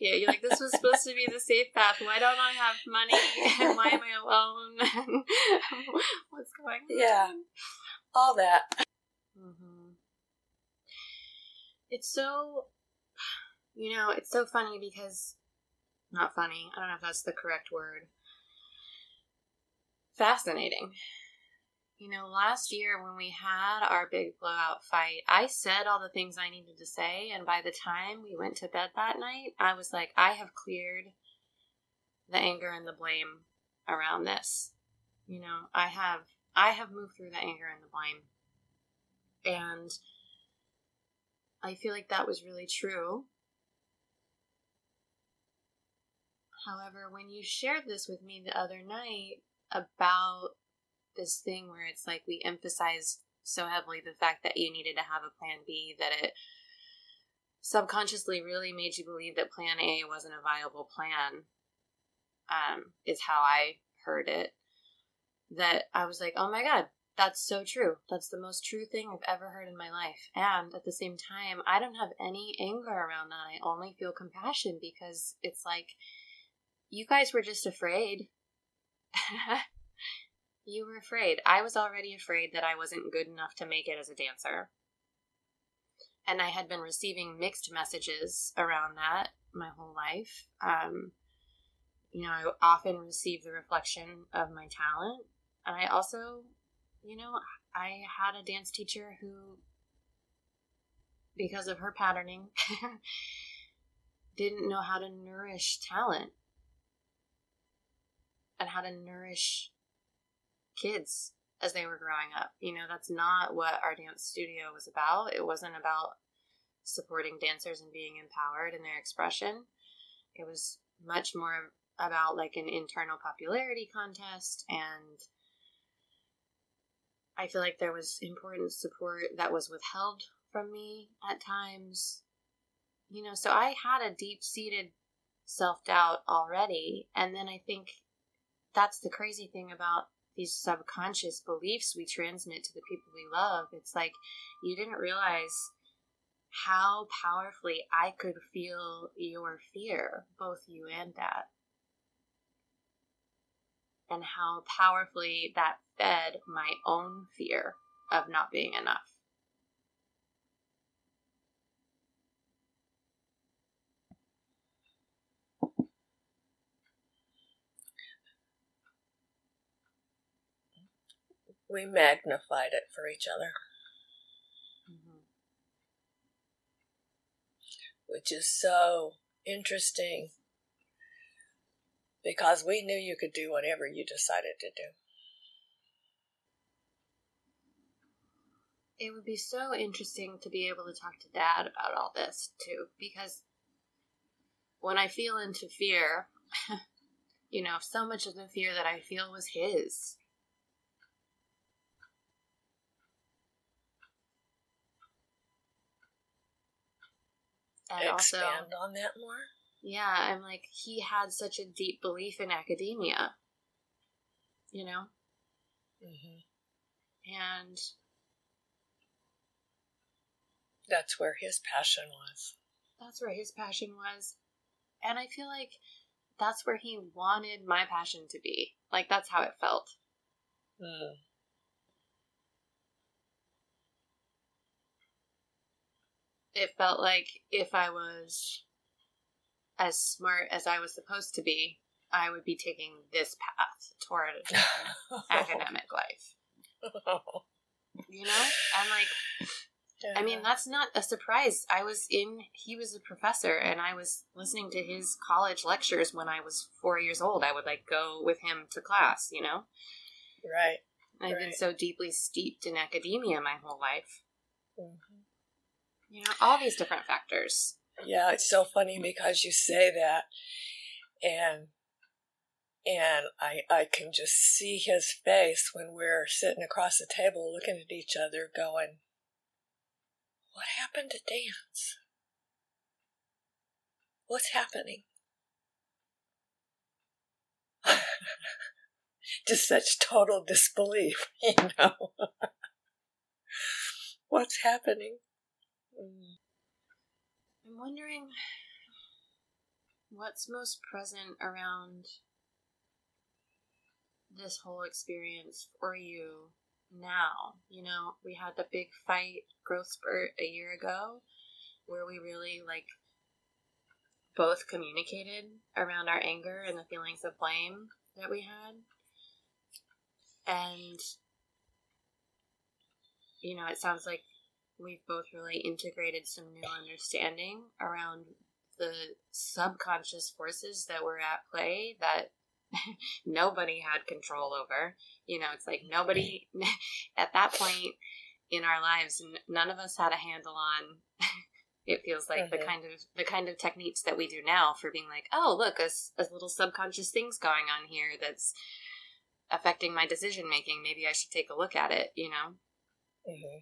yeah, you're like, this was supposed to be the safe path. Why don't I have money? And why am I alone? What's going on? Yeah, all that. Mm-hmm it's so you know it's so funny because not funny i don't know if that's the correct word fascinating. You know, last year when we had our big blowout fight, I said all the things I needed to say, and by the time we went to bed that night, I was like, I have cleared the anger and the blame around this. You know, I have I have moved through the anger and the blame. And I feel like that was really true. However, when you shared this with me the other night about this thing where it's like we emphasized so heavily the fact that you needed to have a plan B that it subconsciously really made you believe that plan A wasn't a viable plan, um, is how I heard it. That I was like, oh my God, that's so true. That's the most true thing I've ever heard in my life. And at the same time, I don't have any anger around that. I only feel compassion because it's like, you guys were just afraid. you were afraid. I was already afraid that I wasn't good enough to make it as a dancer. And I had been receiving mixed messages around that my whole life. Um, you know, I often receive the reflection of my talent. And I also you know, I had a dance teacher who, because of her patterning, didn't know how to nourish talent and how to nourish kids as they were growing up. You know, that's not what our dance studio was about. It wasn't about supporting dancers and being empowered in their expression. It was much more about like an internal popularity contest and I feel like there was important support that was withheld from me at times. You know, so I had a deep seated self doubt already. And then I think that's the crazy thing about these subconscious beliefs we transmit to the people we love. It's like you didn't realize how powerfully I could feel your fear, both you and that. and how powerfully that fed my own fear of not being enough. We magnified it for each other. Mm-hmm. Which is so interesting because we knew you could do whatever you decided to do. It would be so interesting to be able to talk to dad about all this too, because when I feel into fear, you know, so much of the fear that I feel was his. And Expand also, on that more. Yeah, I'm like, he had such a deep belief in academia, you know? Mm-hmm. And that's where his passion was. That's where his passion was. And I feel like that's where he wanted my passion to be. Like, that's how it felt. Mm. It felt like if I was as smart as I was supposed to be, I would be taking this path toward academic life. You know? And like. I mean, that's not a surprise. I was in he was a professor and I was listening to his college lectures when I was 4 years old. I would like go with him to class, you know? Right. I've right. been so deeply steeped in academia my whole life. Mm-hmm. You know, all these different factors. Yeah, it's so funny because you say that, and and I I can just see his face when we're sitting across the table looking at each other, going, "What happened to dance? What's happening?" just such total disbelief, you know. What's happening? Mm. I'm wondering what's most present around this whole experience for you now. You know, we had the big fight growth spurt a year ago where we really like both communicated around our anger and the feelings of blame that we had. And, you know, it sounds like we've both really integrated some new understanding around the subconscious forces that were at play that nobody had control over. You know, it's like nobody at that point in our lives, none of us had a handle on. it feels like mm-hmm. the kind of the kind of techniques that we do now for being like, oh, look, a, a little subconscious things going on here that's affecting my decision making. Maybe I should take a look at it. You know. Mm-hmm.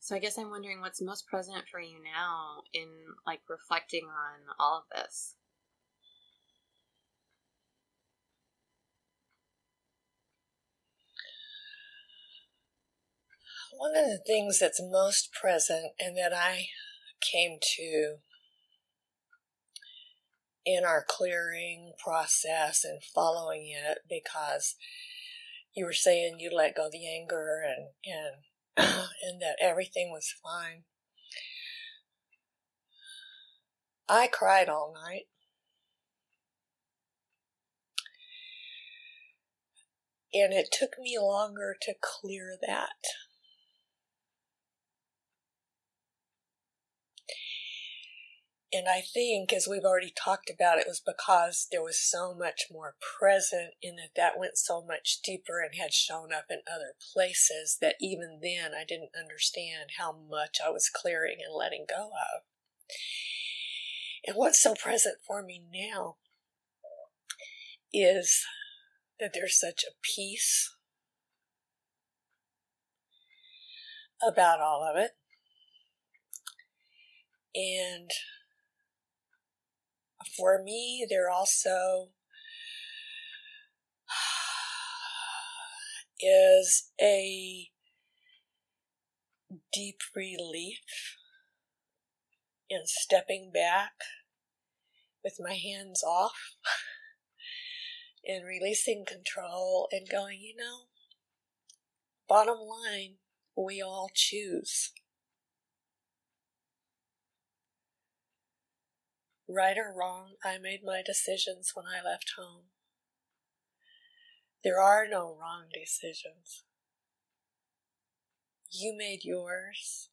So I guess I'm wondering what's most present for you now in like reflecting on all of this. One of the things that's most present and that I came to in our clearing process and following it because you were saying you let go the anger and and and that everything was fine. I cried all night. And it took me longer to clear that. And I think, as we've already talked about, it was because there was so much more present in it that went so much deeper and had shown up in other places that even then I didn't understand how much I was clearing and letting go of. And what's so present for me now is that there's such a peace about all of it. And for me, there also is a deep relief in stepping back with my hands off and releasing control and going, you know, bottom line, we all choose. Right or wrong, I made my decisions when I left home. There are no wrong decisions. You made yours.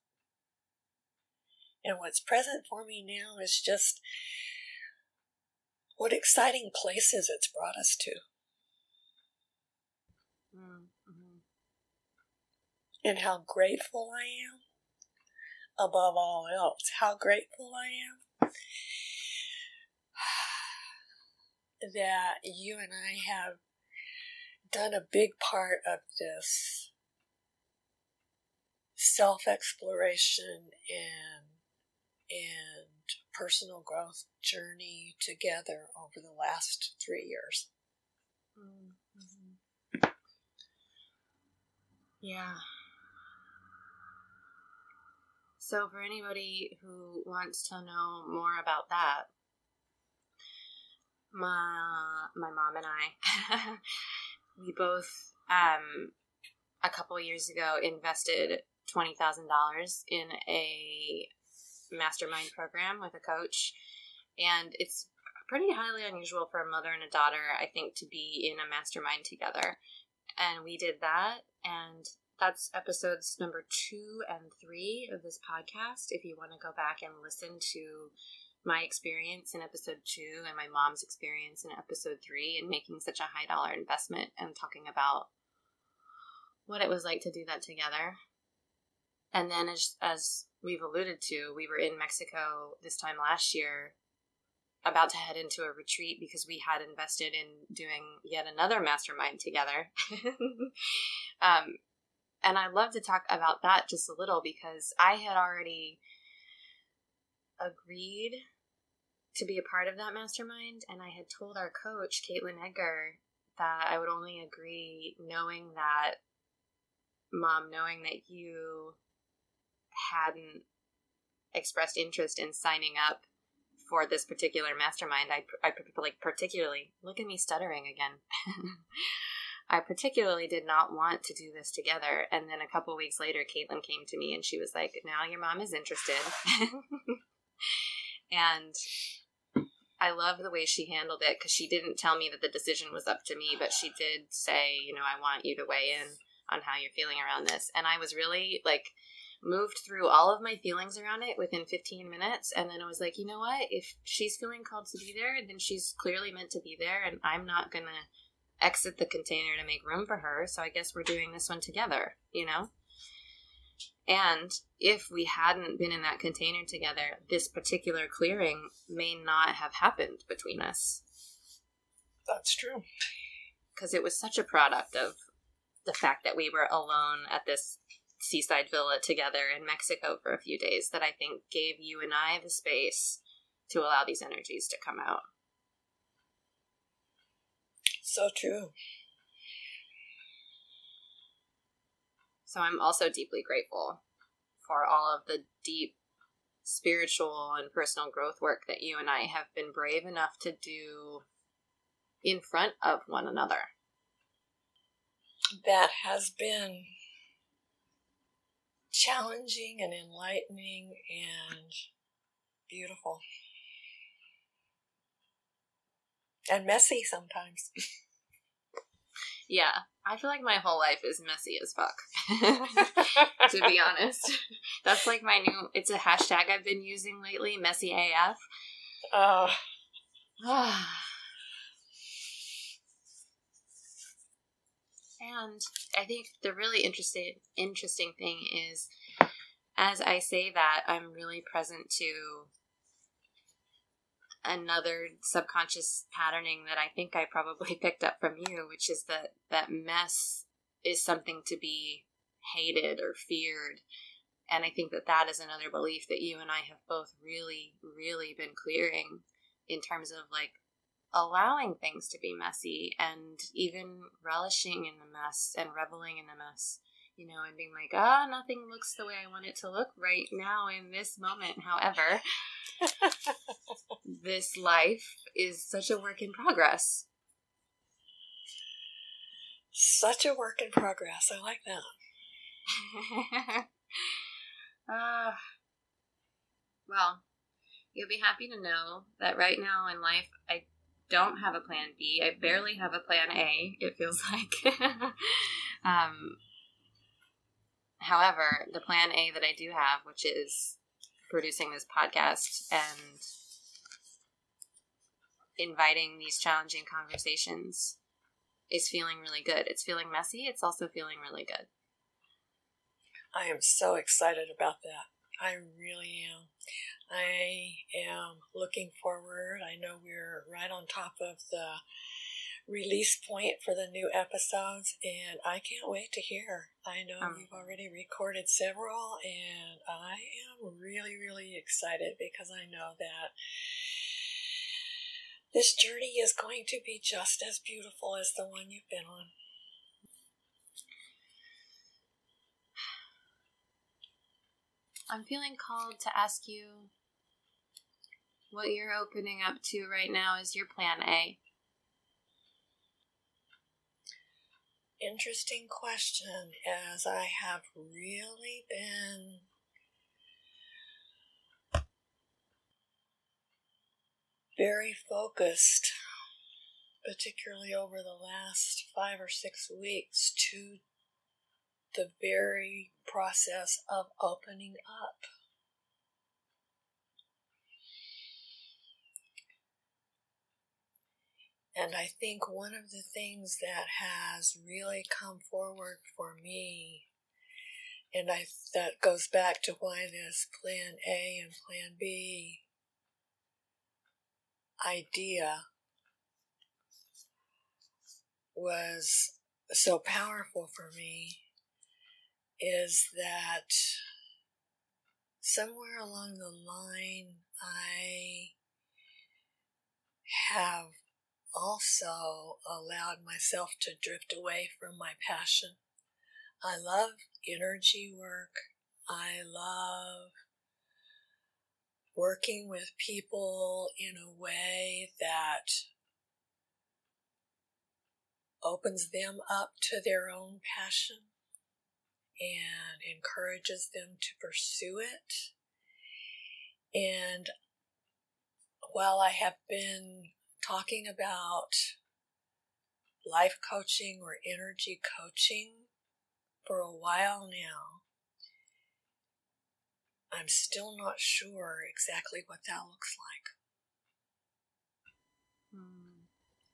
And what's present for me now is just what exciting places it's brought us to. Mm-hmm. And how grateful I am. Above all else, how grateful I am that you and I have done a big part of this self exploration and and personal growth journey together over the last three years. Mm-hmm. Yeah. So, for anybody who wants to know more about that, my my mom and I, we both um, a couple years ago invested twenty thousand dollars in a mastermind program with a coach, and it's pretty highly unusual for a mother and a daughter, I think, to be in a mastermind together. And we did that, and that's episodes number two and three of this podcast. If you want to go back and listen to my experience in episode two and my mom's experience in episode three and making such a high dollar investment and talking about what it was like to do that together. And then, as, as we've alluded to, we were in Mexico this time last year, about to head into a retreat because we had invested in doing yet another mastermind together. um, and I'd love to talk about that just a little because I had already agreed to be a part of that mastermind, and I had told our coach, Caitlin Edgar, that I would only agree knowing that, mom, knowing that you hadn't expressed interest in signing up for this particular mastermind. I, I like particularly look at me stuttering again. I particularly did not want to do this together. And then a couple weeks later, Caitlin came to me and she was like, "Now your mom is interested." and I love the way she handled it because she didn't tell me that the decision was up to me, but she did say, you know, I want you to weigh in on how you're feeling around this. And I was really like moved through all of my feelings around it within 15 minutes. And then I was like, you know what? If she's feeling called to be there, then she's clearly meant to be there. And I'm not going to exit the container to make room for her. So I guess we're doing this one together, you know? And if we hadn't been in that container together, this particular clearing may not have happened between us. That's true. Because it was such a product of the fact that we were alone at this seaside villa together in Mexico for a few days that I think gave you and I the space to allow these energies to come out. So true. So I'm also deeply grateful for all of the deep spiritual and personal growth work that you and I have been brave enough to do in front of one another. That has been challenging and enlightening and beautiful. And messy sometimes. yeah, I feel like my whole life is messy as fuck. to be honest, that's like my new. It's a hashtag I've been using lately. Messy AF. Oh. and I think the really interesting interesting thing is, as I say that, I'm really present to another subconscious patterning that I think I probably picked up from you, which is that that mess is something to be hated or feared. And I think that that is another belief that you and I have both really, really been clearing in terms of like allowing things to be messy and even relishing in the mess and reveling in the mess, you know, and being like, ah, oh, nothing looks the way I want it to look right now in this moment. However, this life is such a work in progress. Such a work in progress. I like that. uh, well, you'll be happy to know that right now in life, I don't have a plan B. I barely have a plan A, it feels like. um, however, the plan A that I do have, which is producing this podcast and inviting these challenging conversations is feeling really good. It's feeling messy, it's also feeling really good. I am so excited about that. I really am. I am looking forward. I know we're right on top of the release point for the new episodes, and I can't wait to hear. I know um, you've already recorded several, and I am really, really excited because I know that this journey is going to be just as beautiful as the one you've been on. I'm feeling called to ask you what you're opening up to right now is your plan A. Interesting question, as I have really been very focused, particularly over the last five or six weeks, to the very process of opening up. And I think one of the things that has really come forward for me, and I, that goes back to why this plan A and plan B idea was so powerful for me is that somewhere along the line I have also allowed myself to drift away from my passion. I love energy work. I love working with people in a way that opens them up to their own passion and encourages them to pursue it. And while I have been talking about life coaching or energy coaching for a while now. I'm still not sure exactly what that looks like. Mm.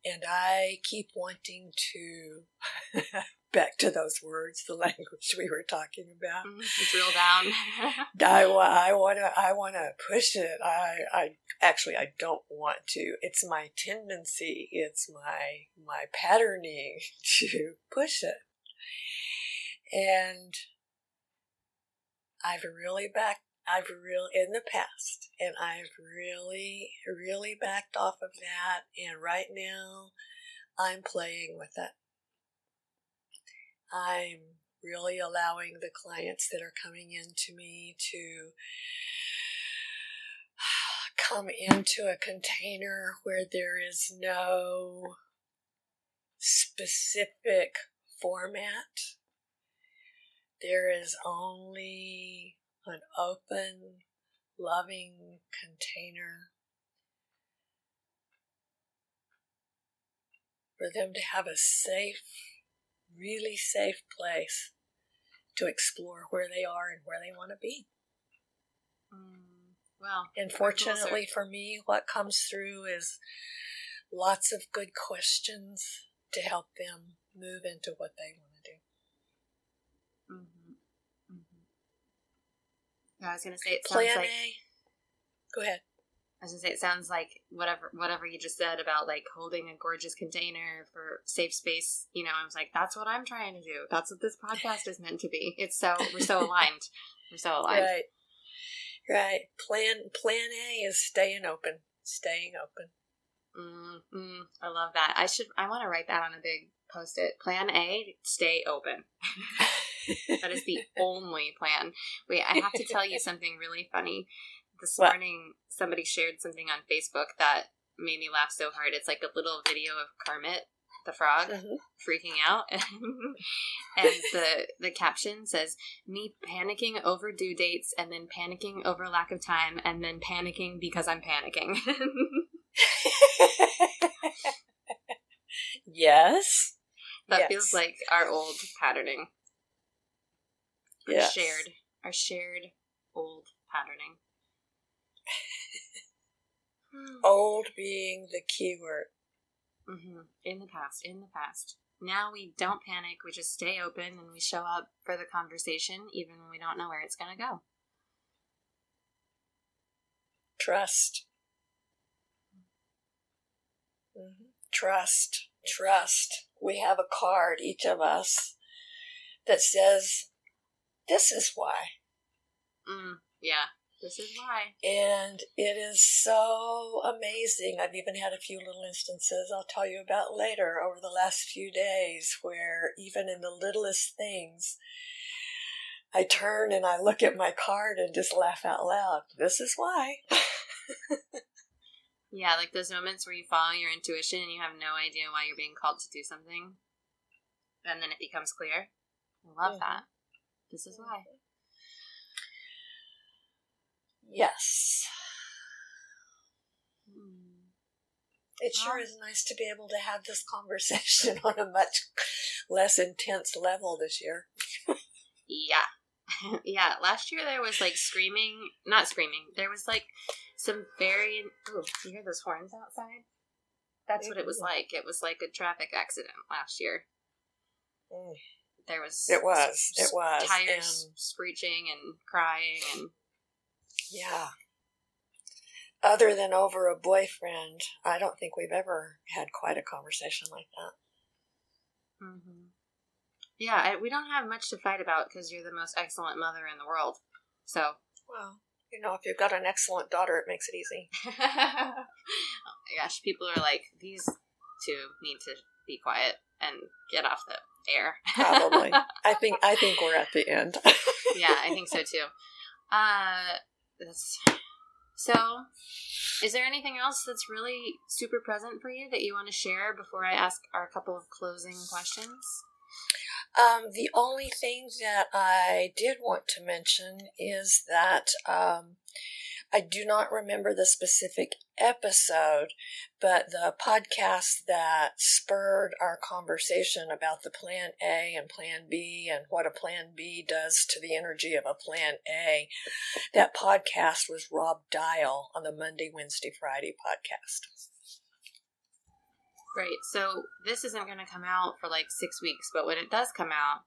And I keep wanting to back to those words, the language we were talking about. Mm, drill down. I, I want to. I want to push it. I, I actually, I don't want to. It's my tendency. It's my my patterning to push it. And I've really backed. I've really in the past, and I've really, really backed off of that. And right now, I'm playing with it. I'm really allowing the clients that are coming in to me to come into a container where there is no specific format. There is only an open, loving container for them to have a safe really safe place to explore where they are and where they want to be. Mm, well, and fortunately for me, what comes through is lots of good questions to help them move into what they want to do. Mm-hmm. Mm-hmm. I was going to say it Plan sounds like. A. Go ahead. I was gonna say it sounds like whatever whatever you just said about like holding a gorgeous container for safe space. You know, I was like, that's what I'm trying to do. That's what this podcast is meant to be. It's so we're so aligned. We're so aligned. Right. Right. Plan Plan A is staying open. Staying open. Mm, mm, I love that. I should. I want to write that on a big post-it. Plan A: stay open. that is the only plan. Wait, I have to tell you something really funny this what? morning somebody shared something on Facebook that made me laugh so hard. It's like a little video of Kermit the frog mm-hmm. freaking out and the the caption says me panicking over due dates and then panicking over lack of time and then panicking because I'm panicking. yes. That yes. feels like our old patterning. Yes. Our shared our shared old patterning. Old being the key word. Mm-hmm. In the past, in the past. Now we don't panic, we just stay open and we show up for the conversation even when we don't know where it's going to go. Trust. Mm-hmm. Trust. Trust. We have a card, each of us, that says, This is why. Mm, yeah. This is why. And it is so amazing. I've even had a few little instances I'll tell you about later over the last few days where, even in the littlest things, I turn and I look at my card and just laugh out loud. This is why. yeah, like those moments where you follow your intuition and you have no idea why you're being called to do something. And then it becomes clear. I love mm-hmm. that. This is why. Yes. It sure is nice to be able to have this conversation on a much less intense level this year. yeah. yeah, last year there was like screaming, not screaming, there was like some very. Oh, you hear those horns outside? That's what it was like. It was like a traffic accident last year. Mm. There was. It was. It was. Tires and... screeching and crying and yeah. Other than over a boyfriend, I don't think we've ever had quite a conversation like that. Mm-hmm. Yeah, I, we don't have much to fight about because you're the most excellent mother in the world. So. Well, you know, if you've got an excellent daughter, it makes it easy. oh my gosh, people are like, these two need to be quiet and get off the air. Probably. I think I think we're at the end. yeah, I think so too. Uh. So, is there anything else that's really super present for you that you want to share before I ask our couple of closing questions? Um, the only thing that I did want to mention is that um, I do not remember the specific episode, but the podcast that spurred our conversation about the plan A and plan B and what a plan B does to the energy of a plan A, that podcast was Rob Dial on the Monday, Wednesday, Friday podcast. Right. So this isn't going to come out for like six weeks, but when it does come out,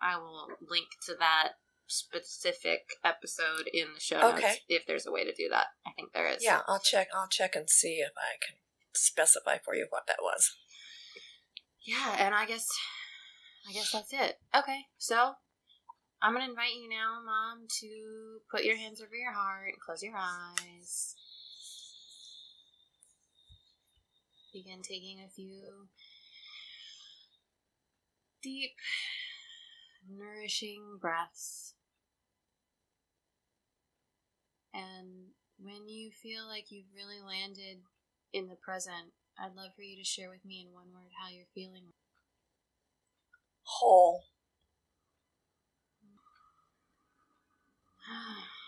I will link to that specific episode in the show notes if there's a way to do that. I think there is. Yeah, I'll check. I'll check and see if I can specify for you what that was. Yeah, and I guess I guess that's it. Okay. So I'm going to invite you now, mom, to put your hands over your heart and close your eyes. Begin taking a few deep nourishing breaths. And when you feel like you've really landed in the present, I'd love for you to share with me in one word how you're feeling. Whole.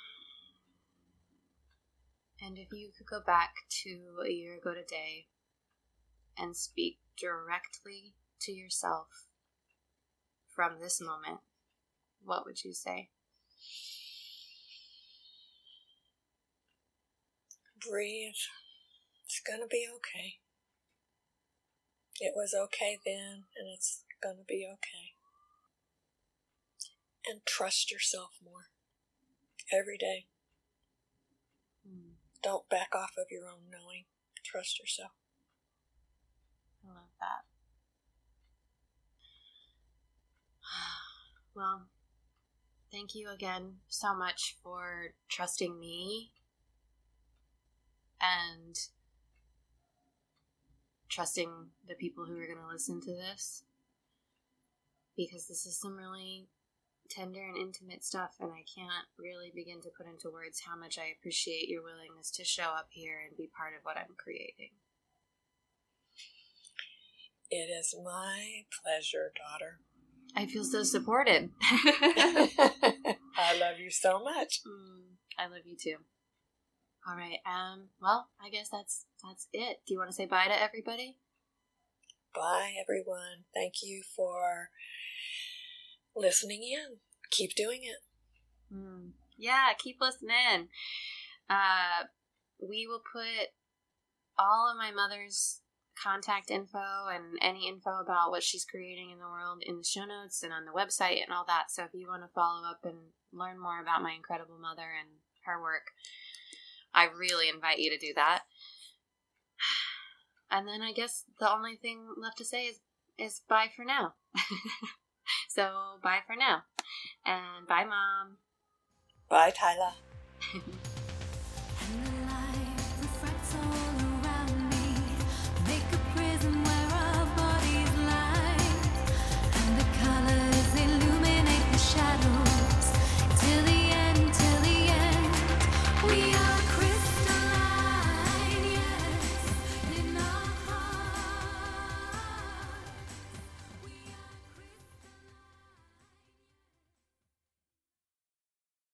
And if you could go back to a year ago today and speak directly to yourself from this moment, what would you say? Breathe. It's gonna be okay. It was okay then, and it's gonna be okay. And trust yourself more every day. Hmm, Don't back off of your own knowing. Trust yourself. I love that. Well, thank you again so much for trusting me and trusting the people who are going to listen to this because this is some really tender and intimate stuff and I can't really begin to put into words how much I appreciate your willingness to show up here and be part of what I'm creating. It is my pleasure, daughter. I feel so supported. I love you so much. Mm, I love you too. All right. Um. Well, I guess that's that's it. Do you want to say bye to everybody? Bye, everyone. Thank you for listening in. Keep doing it. Mm. Yeah. Keep listening. Uh, we will put all of my mother's contact info and any info about what she's creating in the world in the show notes and on the website and all that. So if you want to follow up and learn more about my incredible mother and her work, I really invite you to do that. And then I guess the only thing left to say is is bye for now. so bye for now. And bye mom. Bye, Tyla.